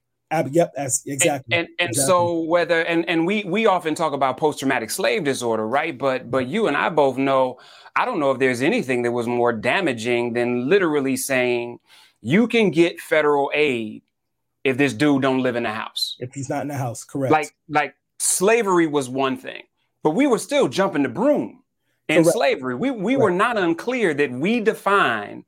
[SPEAKER 1] Yep, that's exactly.
[SPEAKER 2] and and, and
[SPEAKER 1] exactly.
[SPEAKER 2] so whether and and we we often talk about post-traumatic slave disorder right but but you and i both know i don't know if there's anything that was more damaging than literally saying you can get federal aid if this dude don't live in the house
[SPEAKER 1] if he's not in the house, correct.
[SPEAKER 2] like like slavery was one thing but we were still jumping the broom in
[SPEAKER 1] Correct.
[SPEAKER 2] slavery we we were not unclear that we define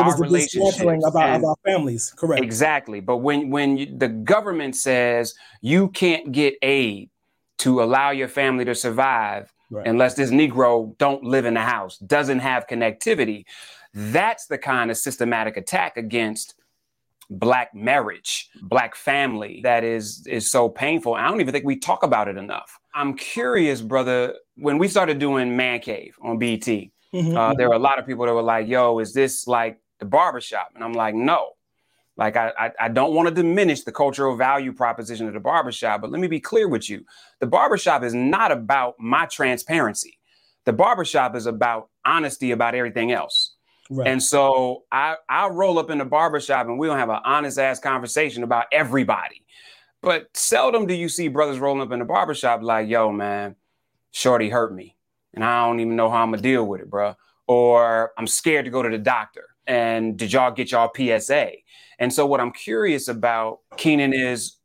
[SPEAKER 1] it was
[SPEAKER 2] our relationships
[SPEAKER 1] of our,
[SPEAKER 2] and-
[SPEAKER 1] of our families, correct.
[SPEAKER 2] Exactly. But when when you, the government says you can't get aid to allow your family to survive
[SPEAKER 1] Right.
[SPEAKER 2] unless this Negro don't live in the house, doesn't have connectivity, that's the kind of systematic attack against black marriage, black family that is is so painful. I don't even think we talk about it enough. I'm curious, brother, when we started doing Man Cave on BET,
[SPEAKER 1] Mhm,
[SPEAKER 2] uh, there were a lot of people that were like, "Yo, is this like the barbershop?" And I'm like, "No." Like I, I, I don't want to diminish the cultural value proposition of the barbershop, but let me be clear with you. The barbershop is not about my transparency. The barbershop is about honesty about everything else.
[SPEAKER 1] right.
[SPEAKER 2] And so I I'll roll up in the barbershop and we'll have an honest ass conversation about everybody. But seldom do you see brothers rolling up in the barbershop like, yo, man, Shorty hurt me. And I don't even know how I'm gonna deal with it, bro. Or I'm scared to go to the doctor. And did y'all get y'all PSA? And so what I'm curious about, Keenan, is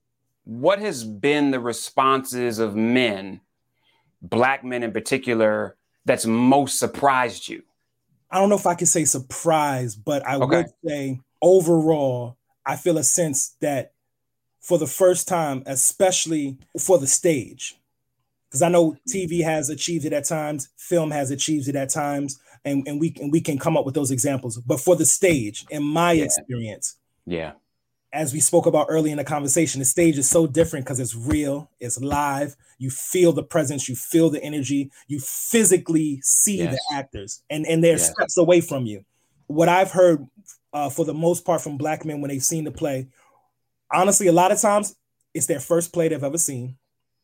[SPEAKER 2] what has been the responses of men, black men in particular, that's most surprised you?
[SPEAKER 1] I don't know if I can say surprise, but I
[SPEAKER 2] Okay.
[SPEAKER 1] would say overall, I feel a sense that for the first time, especially for the stage, because I know TV has achieved it at times, film has achieved it at times, and, and we and we can come up with those examples. But for the stage, in my
[SPEAKER 2] Yeah.
[SPEAKER 1] experience,
[SPEAKER 2] Yeah.
[SPEAKER 1] as we spoke about early in the conversation, the stage is so different because it's real, it's live. You feel the presence, you feel the energy, you physically see
[SPEAKER 2] Yes.
[SPEAKER 1] the actors, and and they're
[SPEAKER 2] Yes.
[SPEAKER 1] steps away from you. What I've heard, uh, for the most part, from black men when they've seen the play, honestly, a lot of times it's their first play they've ever seen.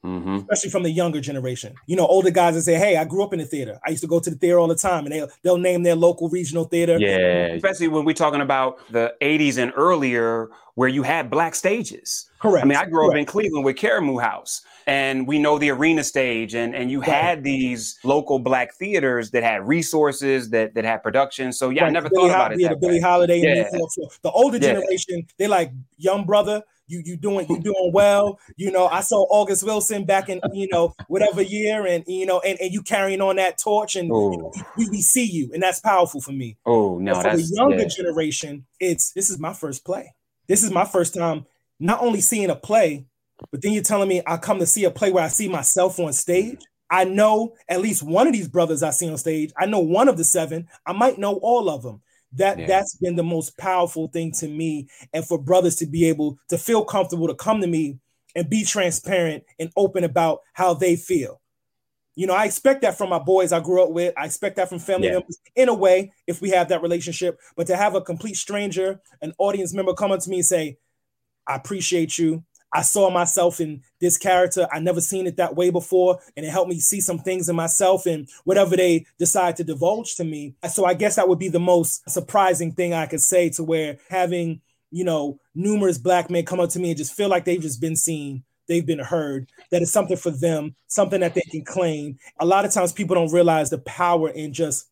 [SPEAKER 1] Mm-hmm. especially from the younger generation. You know, older guys that say, "Hey, I grew up in the theater. I used to go to the theater all the time," and they they'll name their local regional theater.
[SPEAKER 2] Yeah, especially when we're talking about the '80s and earlier, where you had black stages.
[SPEAKER 1] Correct.
[SPEAKER 2] I mean, I grew Correct. up in Cleveland with Karamu House, and we know the arena stage, and and you right. had these local black theaters that had resources that that had production. So yeah, right. I never Billy thought about Ho- it.
[SPEAKER 1] Yeah, the Billie Holiday. Yeah. the older yeah. generation, they like young brother you you doing you doing well. You know, I saw August Wilson back in you know whatever year, and you know, and, and you carrying on that torch, and you know, oh. we, we, see you, and that's powerful for me.
[SPEAKER 2] Oh no,
[SPEAKER 1] but for the younger yeah. generation, it's this is my first play. This is my first time not only seeing a play, but then you're telling me I come to see a play where I see myself on stage. I know at least one of these brothers I see on stage. I know one of the seven. I might know all of them that yeah. that's been the most powerful thing to me and for brothers to be able to feel comfortable to come to me and be transparent and open about how they feel you know i expect that from my boys i grew up with i expect that from family yeah. members in a way if we have that relationship but to have a complete stranger an audience member come up to me and say i appreciate you I saw myself in this character. I never seen it that way before, and it helped me see some things in myself and whatever they decide to divulge to me. So I guess that would be the most surprising thing I could say to where having, you know, numerous black men come up to me and just feel like they've just been seen, they've been heard, that it's something for them, something that they can claim. A lot of times people don't realize the power in just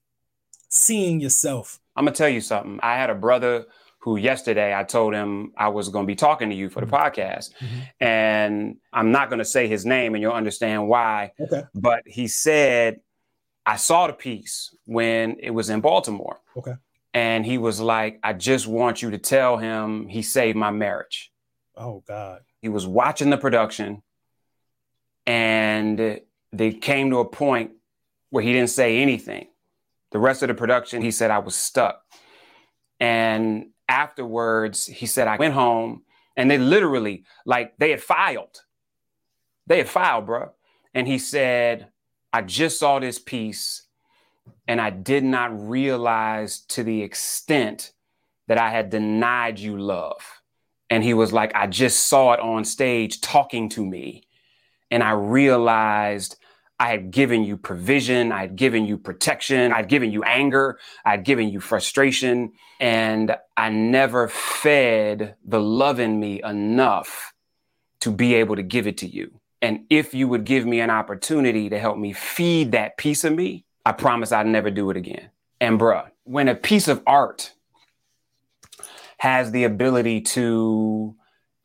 [SPEAKER 1] seeing yourself.
[SPEAKER 2] I'm gonna tell you something. I had a brother who yesterday I told him I was going to be talking to you for the mm-hmm. podcast. Mm-hmm. And I'm not going to say his name and you'll understand why.
[SPEAKER 1] Okay.
[SPEAKER 2] But he said, I saw the piece when it was in Baltimore.
[SPEAKER 1] Okay.
[SPEAKER 2] And he was like, I just want you to tell him he saved my marriage.
[SPEAKER 1] Oh, God.
[SPEAKER 2] He was watching the production and they came to a point where he didn't say anything. The rest of the production, he said, I was stuck. And afterwards, he said, I went home and they literally, like, they had filed. They had filed, bro. And he said, I just saw this piece and I did not realize to the extent that I had denied you love. And he was like, I just saw it on stage talking to me. And I realized I had given you provision, I had given you protection, I'd given you anger, I'd given you frustration, and I never fed the love in me enough to be able to give it to you. And if you would give me an opportunity to help me feed that piece of me, I promise I'd never do it again. And bruh, when a piece of art has the ability to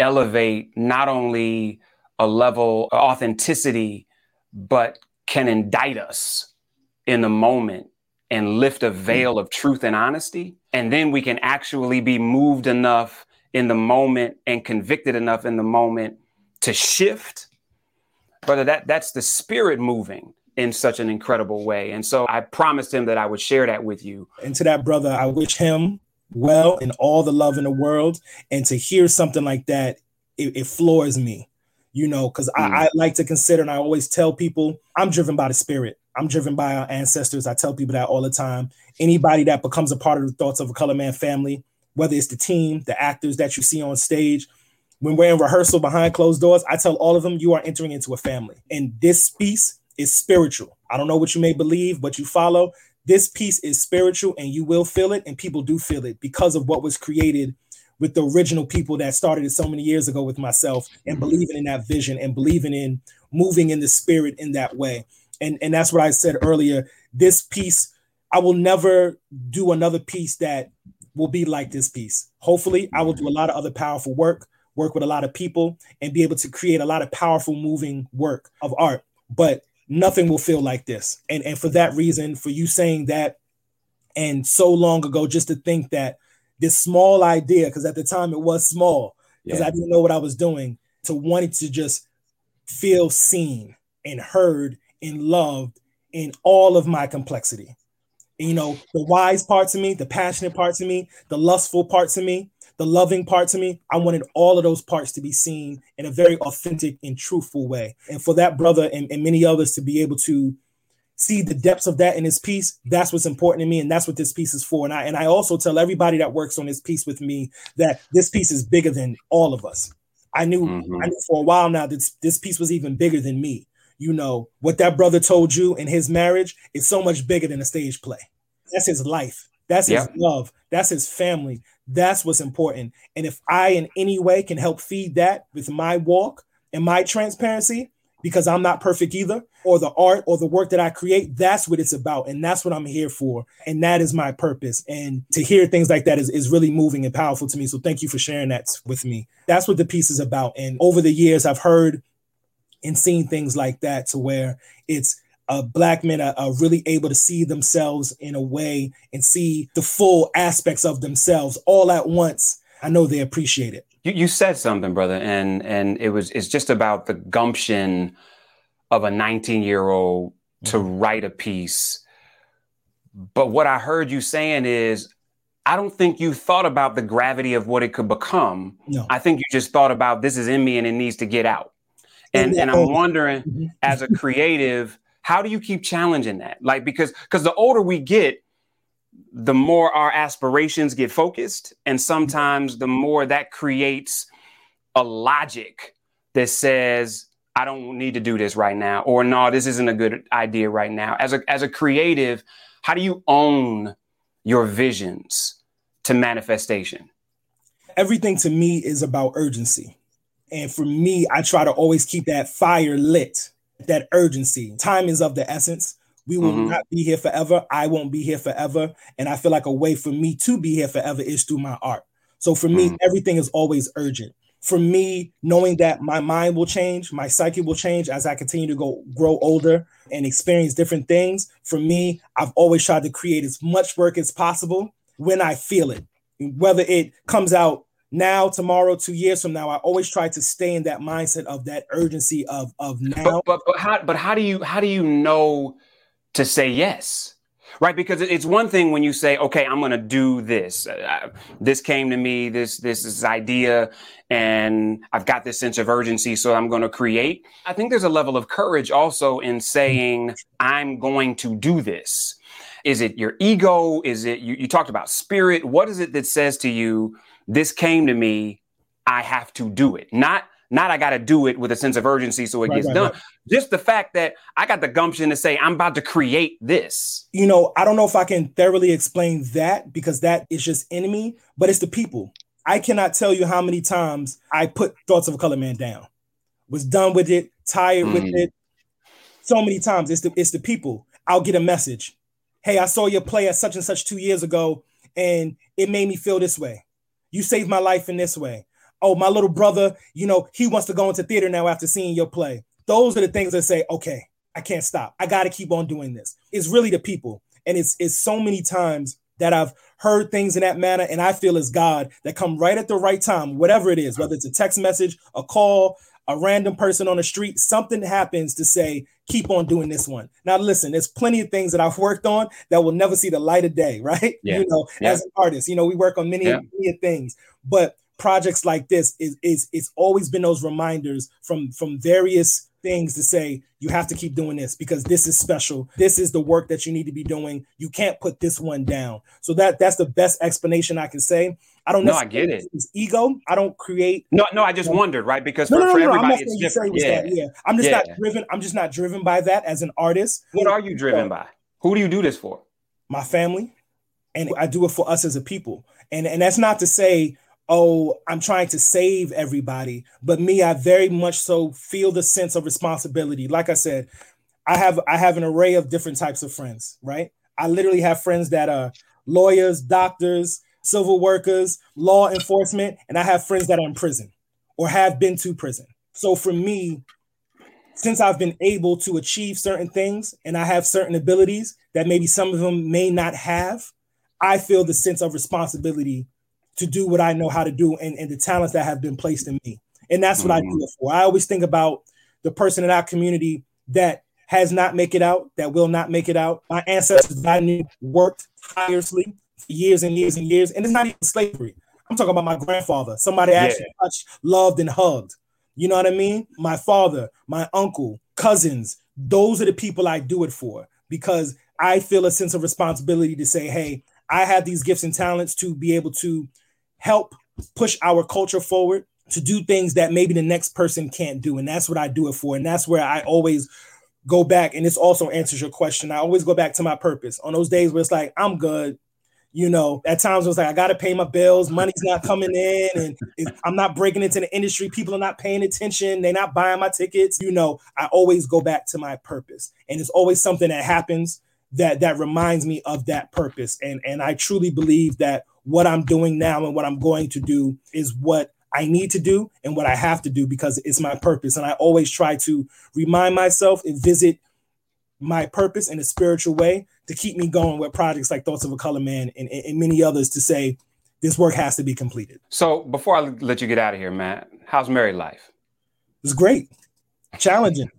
[SPEAKER 2] elevate not only a level of authenticity but can indict us in the moment and lift a veil of truth and honesty. And then we can actually be moved enough in the moment and convicted enough in the moment to shift. Brother, that, that's the spirit moving in such an incredible way. And so I promised him that I would share that with you.
[SPEAKER 1] And to that brother, I wish him well and all the love in the world. And to hear something like that, it, it floors me you know, because mm. I, I, like to consider, and I always tell people, I'm driven by the spirit. I'm driven by our ancestors. I tell people that all the time. Anybody that becomes a part of the thoughts of a color man family, whether it's the team, the actors that you see on stage, when we're in rehearsal behind closed doors, I tell all of them, you are entering into a family. And this piece is spiritual. I don't know what you may believe, but you follow. This piece is spiritual and you will feel it, and people do feel it because of what was created with the original people that started it so many years ago with myself and mm-hmm. believing in that vision and believing in moving in the spirit in that way. And and that's what I said earlier. This piece, I will never do another piece that will be like this piece. Hopefully, I will do a lot of other powerful work, work with a lot of people, and be able to create a lot of powerful moving work of art. But nothing will feel like this. And and for that reason, for you saying that and so long ago, just to think that this small idea, because at the time it was small, because yeah. I didn't know what I was doing, to wanting to just feel seen and heard and loved in all of my complexity. And, you know, the wise parts of me, the passionate parts of me, the lustful parts of me, the loving parts of me, I wanted all of those parts to be seen in a very authentic and truthful way. And for that brother and, and many others to be able to see the depths of that in his piece that's what's important to me and that's what this piece is for and i and i also tell everybody that works on this piece with me that this piece is bigger than all of us I knew mm-hmm. I knew for a while now that this piece was even bigger than me. You know, what that brother told you in his marriage is so much bigger than a stage play. That's his life. That's his yep. love. That's his family. That's what's important. And if I in any way can help feed that with my walk and my transparency, because I'm not perfect either, or the art or the work that I create, that's what it's about. And that's what I'm here for. And that is my purpose. And to hear things like that is, is really moving and powerful to me. So thank you for sharing that with me. That's what the piece is about. And over the years, I've heard and seen things like that to where it's black men are, are, really able to see themselves in a way and see the full aspects of themselves all at once. I know they appreciate it.
[SPEAKER 2] You, you said something, brother, and and it was it's just about the gumption of a 19 year old to mm-hmm. write a piece. But what I heard you saying is, I don't think you thought about the gravity of what it could become. No. I think you just thought about this is in me and it needs to get out. And and I'm wondering, mm-hmm. as a creative, how do you keep challenging that? Like because because the older we get, the more our aspirations get focused. And sometimes the more that creates a logic that says, I don't need to do this right now, or no, this isn't a good idea right now. As a as a creative, how do you own your visions to manifestation?
[SPEAKER 1] Everything to me is about urgency. And for me, I try to always keep that fire lit, that urgency. Time is of the essence. We will mm-hmm. not be here forever. I won't be here forever. And I feel like a way for me to be here forever is through my art. So for me, mm-hmm. everything is always urgent. For me, knowing that my mind will change, my psyche will change as I continue to go grow older and experience different things. For me, I've always tried to create as much work as possible when I feel it. Whether it comes out now, tomorrow, two years from now, I always try to stay in that mindset of that urgency of of now.
[SPEAKER 2] But, but, but how but how do you how do you know to say yes right? Because it's one thing when you say okay i'm going to do this. Uh, this came to me this this this idea and i've got this sense of urgency so i'm going to create. I think there's a level of courage also in saying i'm going to do this. Is it your ego? Is it you, you talked about spirit. What is it that says to you this came to me i have to do it not not I got to do it with a sense of urgency so it right, gets right, done. Right. Just the fact that I got the gumption to say I'm about to create this.
[SPEAKER 1] You know, I don't know if I can thoroughly explain that because that is just enemy, but it's the people. I cannot tell you how many times I put Thoughts of a Colored Man down. Was done with it, tired mm. with it. So many times it's the it's the people. I'll get a message. Hey, I saw your play at such and such 2 years ago and it made me feel this way. You saved my life in this way oh, my little brother, you know, he wants to go into theater now after seeing your play. Those are the things that say, okay, I can't stop. I got to keep on doing this. It's really the people. And it's, it's so many times that I've heard things in that manner and I feel as God that come right at the right time, whatever it is, whether it's a text message, a call, a random person on the street, something happens to say, keep on doing this one. Now, listen, there's plenty of things that I've worked on that will never see the light of day, right? Yeah. You know, yeah. as an artist, you know, we work on many, yeah. many things, but projects like this is is it's always been those reminders from from various things to say you have to keep doing this because this is special. This is the work that you need to be doing. You can't put this one down. So that that's the best explanation i can say. I don't
[SPEAKER 2] know i get it.
[SPEAKER 1] it's ego. I don't create
[SPEAKER 2] no no i just wondered right? Because for, no, no, for everybody it's different.
[SPEAKER 1] yeah. That, yeah. I'm just yeah. not driven i'm just not driven by that as an artist.
[SPEAKER 2] What are you driven by? Who do you do this for?
[SPEAKER 1] My family and i do it for us as a people. And and that's not to say oh, I'm trying to save everybody. But me, I very much so feel the sense of responsibility. Like I said, I have I have an array of different types of friends, right? I literally have friends that are lawyers, doctors, civil workers, law enforcement, and I have friends that are in prison or have been to prison. So for me, since I've been able to achieve certain things and I have certain abilities that maybe some of them may not have, I feel the sense of responsibility to do what I know how to do and, and the talents that have been placed in me. And that's what mm-hmm. I do it for. I always think about the person in our community that has not make it out, that will not make it out. My ancestors that I knew worked tirelessly for years and years and years. And it's not even slavery. I'm talking about my grandfather, somebody yeah. actually touched, loved, and hugged. You know what I mean? My father, my uncle, cousins, those are the people I do it for because I feel a sense of responsibility to say, hey, I have these gifts and talents to be able to help push our culture forward to do things that maybe the next person can't do. And that's what I do it for. And that's where I always go back. And this also answers your question. I always go back to my purpose on those days where it's like, I'm good. You know, at times it was like, I got to pay my bills. Money's not coming in. And I'm not breaking into the industry. People are not paying attention. They're not buying my tickets. You know, I always go back to my purpose. And it's always something that happens that that reminds me of that purpose. And, and I truly believe that what I'm doing now and what I'm going to do is what I need to do and what I have to do because it's my purpose. And I always try to remind myself and visit my purpose in a spiritual way to keep me going with projects like Thoughts of a Colored Man and, and many others to say this work has to be completed.
[SPEAKER 2] So before I let you get out of here, Matt, how's married life?
[SPEAKER 1] It's great, challenging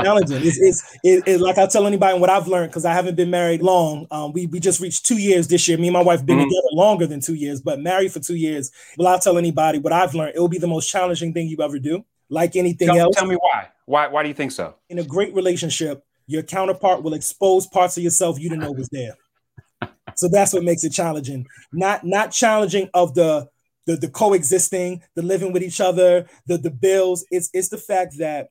[SPEAKER 1] challenging. It's, it's it, it, like I tell anybody what I've learned because I haven't been married long. Um, we we just reached two years this year. Me and my wife been mm-hmm. together longer than two years, but married for two years. Well, I'll tell anybody what I've learned. It will be the most challenging thing you ever do. Like anything
[SPEAKER 2] tell,
[SPEAKER 1] else.
[SPEAKER 2] Tell me why. Why why do you think so?
[SPEAKER 1] In a great relationship, your counterpart will expose parts of yourself you didn't know was there. so that's what makes it challenging. Not not challenging of the the, the coexisting, the living with each other, the the bills. It's it's the fact that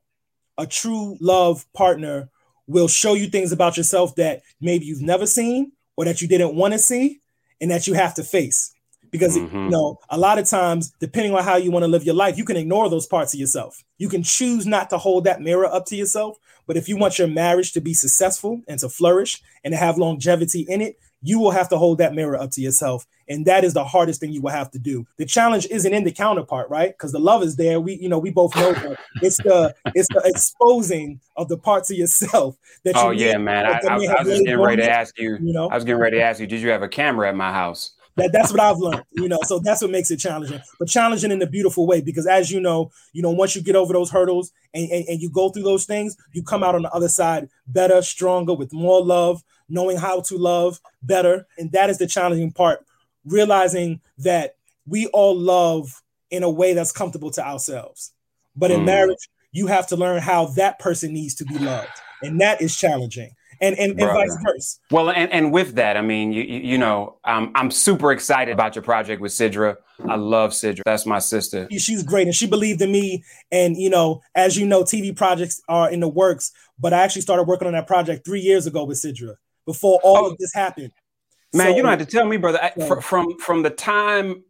[SPEAKER 1] a true love partner will show you things about yourself that maybe you've never seen or that you didn't want to see and that you have to face because mm-hmm. you know a lot of times depending on how you want to live your life you can ignore those parts of yourself you can choose not to hold that mirror up to yourself but if you want your marriage to be successful and to flourish and to have longevity in it you will have to hold that mirror up to yourself. And that is the hardest thing you will have to do. The challenge isn't in the counterpart, right? Because the love is there. We, you know, we both know that it's the it's the exposing of the parts of yourself that oh,
[SPEAKER 2] you Oh yeah, man. I, I, I, was just getting ready to ask you, you know, I was getting ready to ask you, did you have a camera at my house?
[SPEAKER 1] That, that's what I've learned, you know. So that's what makes it challenging, but challenging in a beautiful way. Because as you know, you know, once you get over those hurdles and, and, and you go through those things, you come out on the other side better, stronger, with more love, knowing how to love better. And that is the challenging part, realizing that we all love in a way that's comfortable to ourselves. But in mm. marriage, you have to learn how that person needs to be loved. And that is challenging. And, and, and vice versa.
[SPEAKER 2] Well, and, and with that, I mean, you, you know, um, I'm super excited about your project with Sidra. I love Sidra. That's my sister.
[SPEAKER 1] She's great. And she believed in me. And, you know, as you know, TV projects are in the works, but I actually started working on that project three years ago with Sidra before all oh, of this happened.
[SPEAKER 2] Man, so, you don't have to tell me, brother. I, fr- from from the time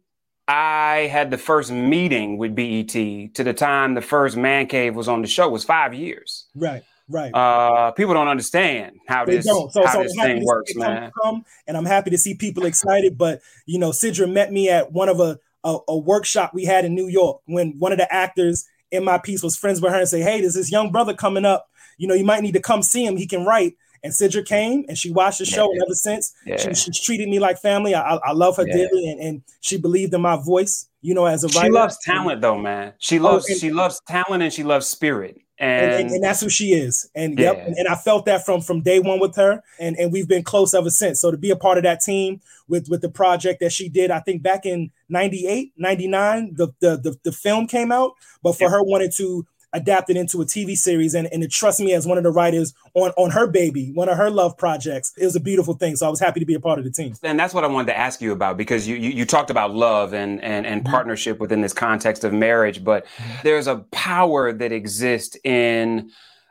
[SPEAKER 2] I had the first meeting with BET to the time the first man cave was on the show was five years.
[SPEAKER 1] Right. Right.
[SPEAKER 2] Uh, people don't understand how they this so, how so this thing works, man.
[SPEAKER 1] Come, and I'm happy to see people excited. But you know, Sidra met me at one of a, a, a workshop we had in New York when one of the actors in my piece was friends with her and say, "Hey, there's this young brother coming up. You know, you might need to come see him. He can write." And Sidra came and she watched the show, yeah. and ever since yeah. she, she's treated me like family. I, I love her yeah. dearly, and, and she believed in my voice. You know, as a writer,
[SPEAKER 2] she loves talent, though, man. She oh, loves oh, and, she loves talent, and she loves spirit. And,
[SPEAKER 1] and, and, that's who she is. And yeah. yep, and, and, I felt that from from day one with her, and and we've been close ever since. So to be a part of that team with with the project that she did, I think back in 98, 99, the the the, the film came out, but for her wanted to adapted into a TV series and, and to trust me as one of the writers on, on her baby, one of her love projects. It was a beautiful thing. So I was happy to be a part of the team.
[SPEAKER 2] And that's what I wanted to ask you about because you you, you talked about love and, and, and mm-hmm. partnership within this context of marriage, but mm-hmm. there's a power that exists in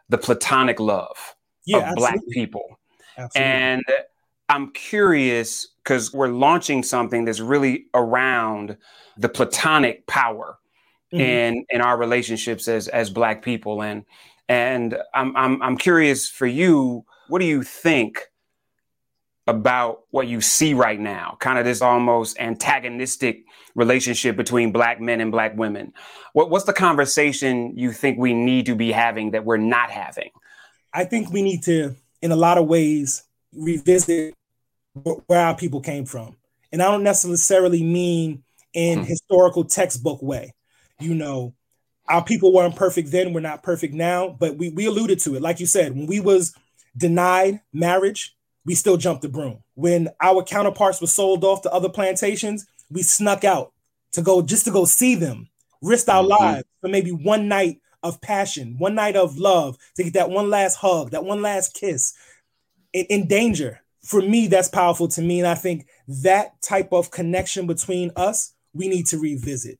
[SPEAKER 2] the platonic love yeah, of absolutely. black people. Absolutely. And I'm curious because we're launching something that's really around the platonic power mm-hmm. in in our relationships as as black people. And and I'm, I'm i'm curious for you what do you think about what you see right now? Kind of this almost antagonistic relationship between black men and black women. What, what's the conversation you think we need to be having that we're not having?
[SPEAKER 1] I think we need to in a lot of ways revisit where our people came from. And i don't necessarily mean in hmm. historical textbook way you know, our people weren't perfect then, we're not perfect now, but we, we alluded to it. Like you said, when we was denied marriage, we still jumped the broom. When our counterparts were sold off to other plantations, we snuck out to go just to go see them, risked our mm-hmm. lives for maybe one night of passion, one night of love, to get that one last hug, that one last kiss in, in danger. For me, that's powerful to me. And I think that type of connection between us, we need to revisit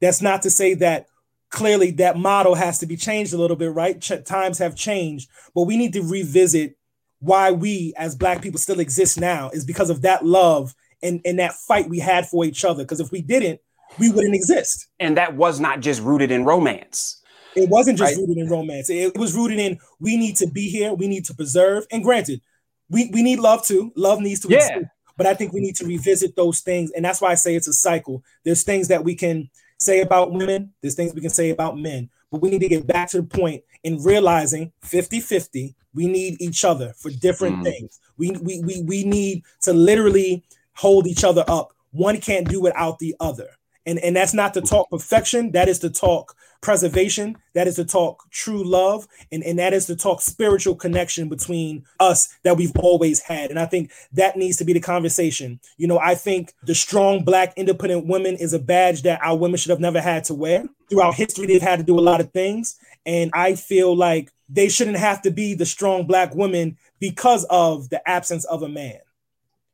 [SPEAKER 1] That's not to say that clearly that model has to be changed a little bit, right? Ch- times have changed, but we need to revisit why we as black people still exist now is because of that love and, and that fight we had for each other. Because if we didn't, we wouldn't exist.
[SPEAKER 2] And that was not just rooted in romance.
[SPEAKER 1] It wasn't just right? rooted in romance. It was rooted in we need to be here, we need to preserve. And granted, we, we need love too. Love needs to
[SPEAKER 2] yeah. exist.
[SPEAKER 1] But I think we need to revisit those things. And that's why I say it's a cycle. There's things that we can say about women, there's things we can say about men. But we need to get back to the point in realizing 50 50, we need each other for different mm. things. We, we, we, we need to literally hold each other up. One can't do without the other. And, and that's not to talk perfection, that is to talk preservation, that is to talk true love, and, and that is to talk spiritual connection between us that we've always had. And I think that needs to be the conversation. You know, I think the strong black independent woman is a badge that our women should have never had to wear. Throughout history, they've had to do a lot of things. And I feel like they shouldn't have to be the strong black woman because of the absence of a man.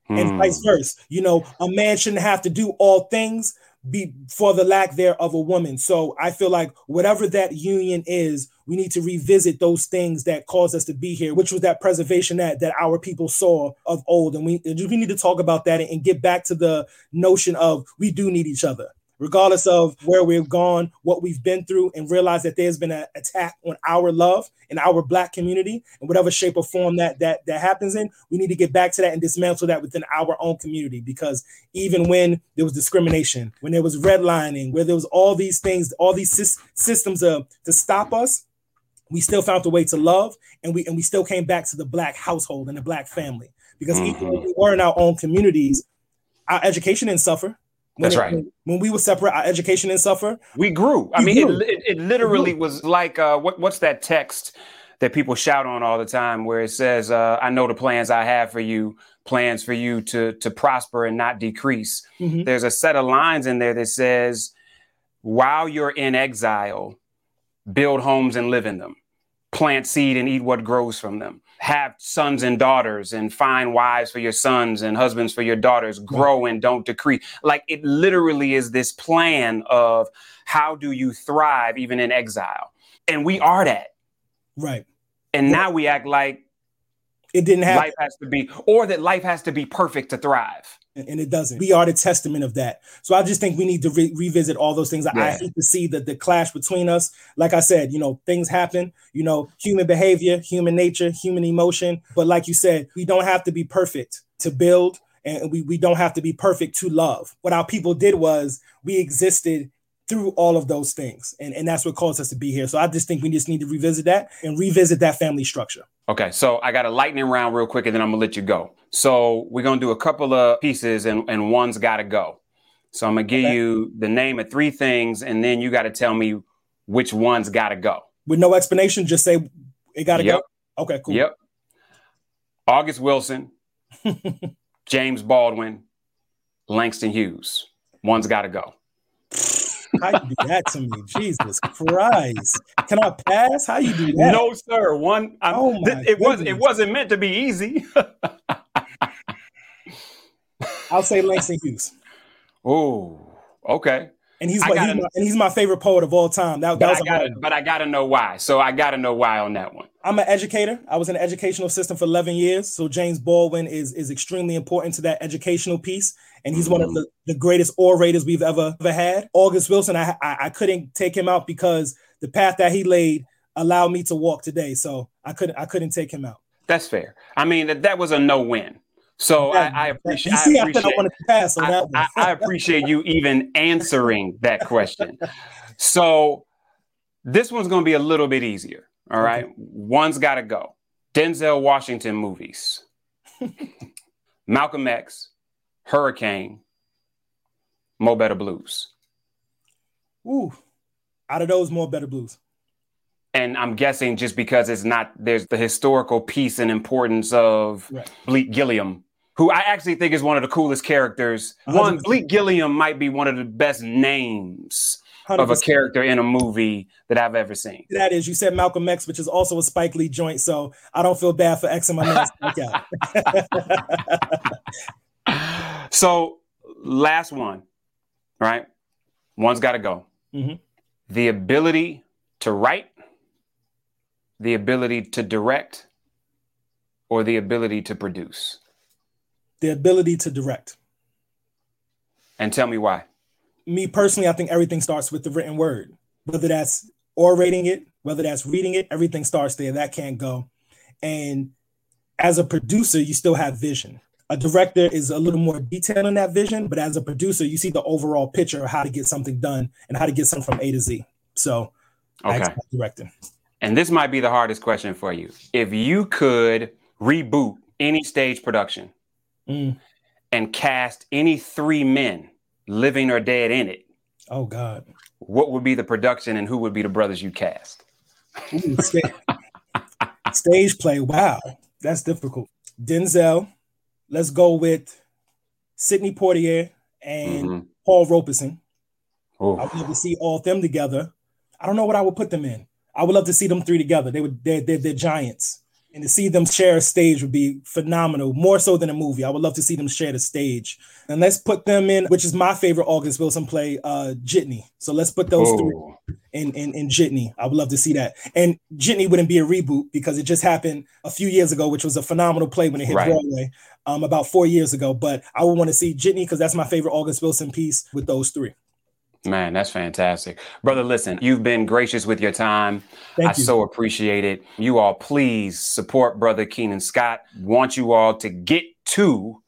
[SPEAKER 1] And hmm. vice versa. You know, a man shouldn't have to do all things be for the lack there of a woman. So I feel like whatever that union is, we need to revisit those things that caused us to be here, which was that preservation that that our people saw of old. And we we need to talk about that and get back to the notion of we do need each other regardless of where we've gone, what we've been through, and realize that there's been an attack on our love and our black community in whatever shape or form that that that happens in. We need to get back to that and dismantle that within our own community because even when there was discrimination, when there was redlining, where there was all these things, all these sy- systems uh, to stop us, we still found a way to love, and we and we still came back to the black household and the black family because mm-hmm. even when we were in our own communities, our education didn't suffer
[SPEAKER 2] when That's
[SPEAKER 1] it,
[SPEAKER 2] right.
[SPEAKER 1] When we were separate, our education didn't suffer.
[SPEAKER 2] We grew. I mean, grew. It, it, it, literally was like uh, what, what's that text that people shout on all the time, where it says, uh, "I know the plans I have for you, plans for you to to prosper and not decrease." Mm-hmm. There's a set of lines in there that says, "While you're in exile, build homes and live in them, plant seed and eat what grows from them." Have sons and daughters and find wives for your sons and husbands for your daughters mm-hmm. grow and don't decrease like it literally is this plan of how do you thrive even in exile? And we are that.
[SPEAKER 1] Right.
[SPEAKER 2] And now we act like
[SPEAKER 1] it didn't happen.
[SPEAKER 2] Life has to be, or that life has to be perfect to thrive.
[SPEAKER 1] And it doesn't. We are the testament of that. So I just think we need to re- revisit all those things. Yeah. I hate to see the, the clash between us. Like I said, you know, things happen, you know, human behavior, human nature, human emotion. But like you said, we don't have to be perfect to build and we, we don't have to be perfect to love. What our people did was we existed through all of those things. And, and that's what caused us to be here. So I just think we just need to revisit that and revisit that family structure.
[SPEAKER 2] Okay, so I got a lightning round real quick and then I'm gonna let you go. So we're gonna do a couple of pieces and, and one's gotta go. So I'm gonna give okay. you the name of three things and then you gotta tell me which one's gotta go.
[SPEAKER 1] With no explanation, just say it gotta yep. go. Okay, cool.
[SPEAKER 2] Yep. August Wilson, James Baldwin, Langston Hughes. One's gotta go.
[SPEAKER 1] How you do that to me? Jesus Christ! Can I pass? How you do that?
[SPEAKER 2] No, sir. One. I'm, oh my th- it was. It wasn't meant to be easy.
[SPEAKER 1] I'll say Langston Hughes.
[SPEAKER 2] Oh, okay.
[SPEAKER 1] And he's, my, gotta, he's my, and he's my favorite poet of all time. That, that
[SPEAKER 2] but, I gotta, but I gotta know why. So I gotta know why on that one.
[SPEAKER 1] I'm an educator. I was in the educational system for 11 years. So James Baldwin is is extremely important to that educational piece, and he's mm-hmm. one of mm-hmm. the, the greatest orators we've ever ever had. August Wilson, I, I I couldn't take him out because the path that he laid allowed me to walk today. So I couldn't I couldn't take him out.
[SPEAKER 2] That's fair. I mean that that was a no win. So I, I, appreciate. I, appreciate I, I, appreciate you even answering that question. So this one's going to be a little bit easier. All right, okay. one's got to go. Denzel Washington movies. Malcolm X, Hurricane, Mo Better Blues.
[SPEAKER 1] Ooh, out of those, Mo Better Blues.
[SPEAKER 2] And I'm guessing just because it's not there's the historical piece and importance of right. Bleek Gilliam who I actually think is one of the coolest characters. 100%. One, Bleek Gilliam might be one of the best names 100%. of a character in a movie that I've ever seen.
[SPEAKER 1] That is, you said Malcolm X, which is also a Spike Lee joint, so I don't feel bad for X and my
[SPEAKER 2] man. so, last one, right? One's got to go. mm-hmm. the ability to write, the ability to direct, or the ability to produce?
[SPEAKER 1] The ability to direct.
[SPEAKER 2] And tell me why.
[SPEAKER 1] Me personally, I think everything starts with the written word, whether that's orating it, whether that's reading it, everything starts there. That can't go. And as a producer, you still have vision. A director is a little more detailed in that vision, but as a producer, you see the overall picture of how to get something done and how to get something from A to Z. So,
[SPEAKER 2] okay, directing. And this might be the hardest question for you. If you could reboot any stage production mm. and cast any three men, living or dead, in it,
[SPEAKER 1] oh God,
[SPEAKER 2] what would be the production and who would be the brothers you cast? Ooh,
[SPEAKER 1] stage, stage play. Wow, that's difficult. Denzel. Let's go with Sidney Poitier and mm-hmm. Paul Robeson. I would love to see all of them together. I don't know what I would put them in. I would love to see them three together. They would they're, they're, they're giants and to see them share a stage would be phenomenal, more so than a movie. I would love to see them share the stage. And let's put them in, which is my favorite August Wilson play, uh, Jitney. So let's put those oh. three in, in, in Jitney. I would love to see that. And Jitney wouldn't be a reboot because it just happened a few years ago, which was a phenomenal play when it hit right. Broadway um, about four years ago. But I would want to see Jitney because that's my favorite August Wilson piece with those three.
[SPEAKER 2] Man, that's fantastic. Brother, listen, you've been gracious with your time. Thank I you. so appreciate it. You all please support Brother Keenan Scott. Want you all to get to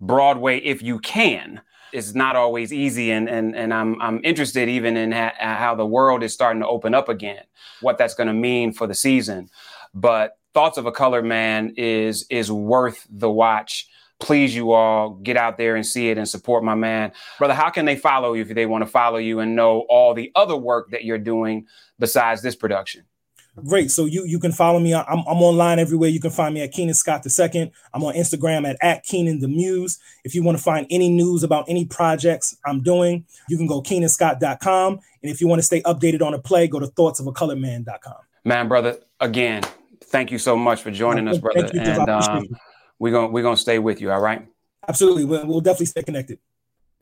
[SPEAKER 2] Broadway if you can. It's not always easy, and and and I'm I'm interested even in ha- how the world is starting to open up again. What that's going to mean for the season, but Thoughts of a Colored Man is is worth the watch please you all get out there and see it and support my man. Brother, how can they follow you if they want to follow you and know all the other work that you're doing besides this production?
[SPEAKER 1] Great. So you you can follow me. I'm, I'm online everywhere. You can find me at Keenan Scott II. I'm on Instagram at, at Keenan the Muse. If you want to find any news about any projects I'm doing, you can go KeenanScott.com. And if you want to stay updated on a play, go to thoughtsofacoloredman.com.
[SPEAKER 2] Man, brother, again, thank you so much for joining us, brother. and um, we're gonna we're gonna stay with you. All right.
[SPEAKER 1] Absolutely. We'll, we'll definitely stay connected.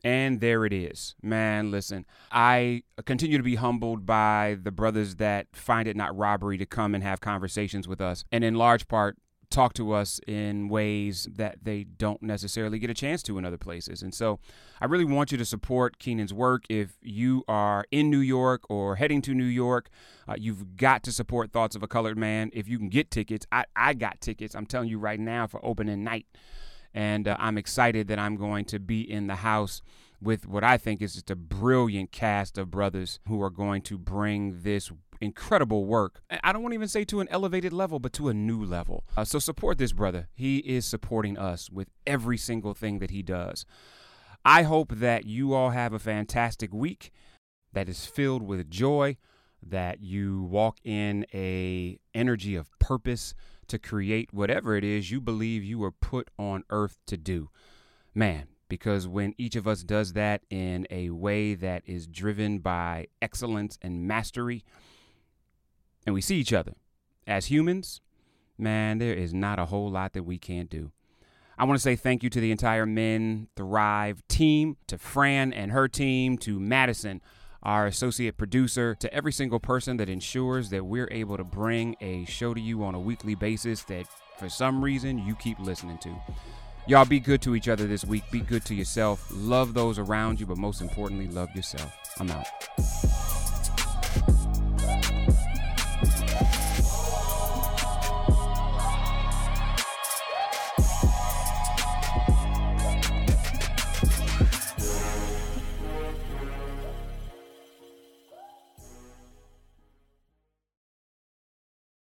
[SPEAKER 2] And there it is. Man, listen, I continue to be humbled by the brothers that find it not robbery to come and have conversations with us. And in large part, talk to us in ways that they don't necessarily get a chance to in other places. And so I really want you to support Keenan's work. If you are in New York or heading to New York, uh, you've got to support Thoughts of a Colored Man. If you can get tickets, I, I got tickets. I'm telling you right now for opening night. And uh, I'm excited that I'm going to be in the house with what I think is just a brilliant cast of brothers who are going to bring this incredible work. I don't want to even say to an elevated level, but to a new level. Uh, so support this brother. He is supporting us with every single thing that he does. I hope that you all have a fantastic week that is filled with joy, that you walk in a energy of purpose to create whatever it is you believe you were put on earth to do. Man, because when each of us does that in a way that is driven by excellence and mastery, and we see each other as humans, man, there is not a whole lot that we can't do. I want to say thank you to the entire Men Thrive team, to Fran and her team, to Madison, our associate producer, to every single person that ensures that we're able to bring a show to you on a weekly basis that for some reason you keep listening to. Y'all be good to each other this week. Be good to yourself. Love those around you, but most importantly, love yourself. I'm out.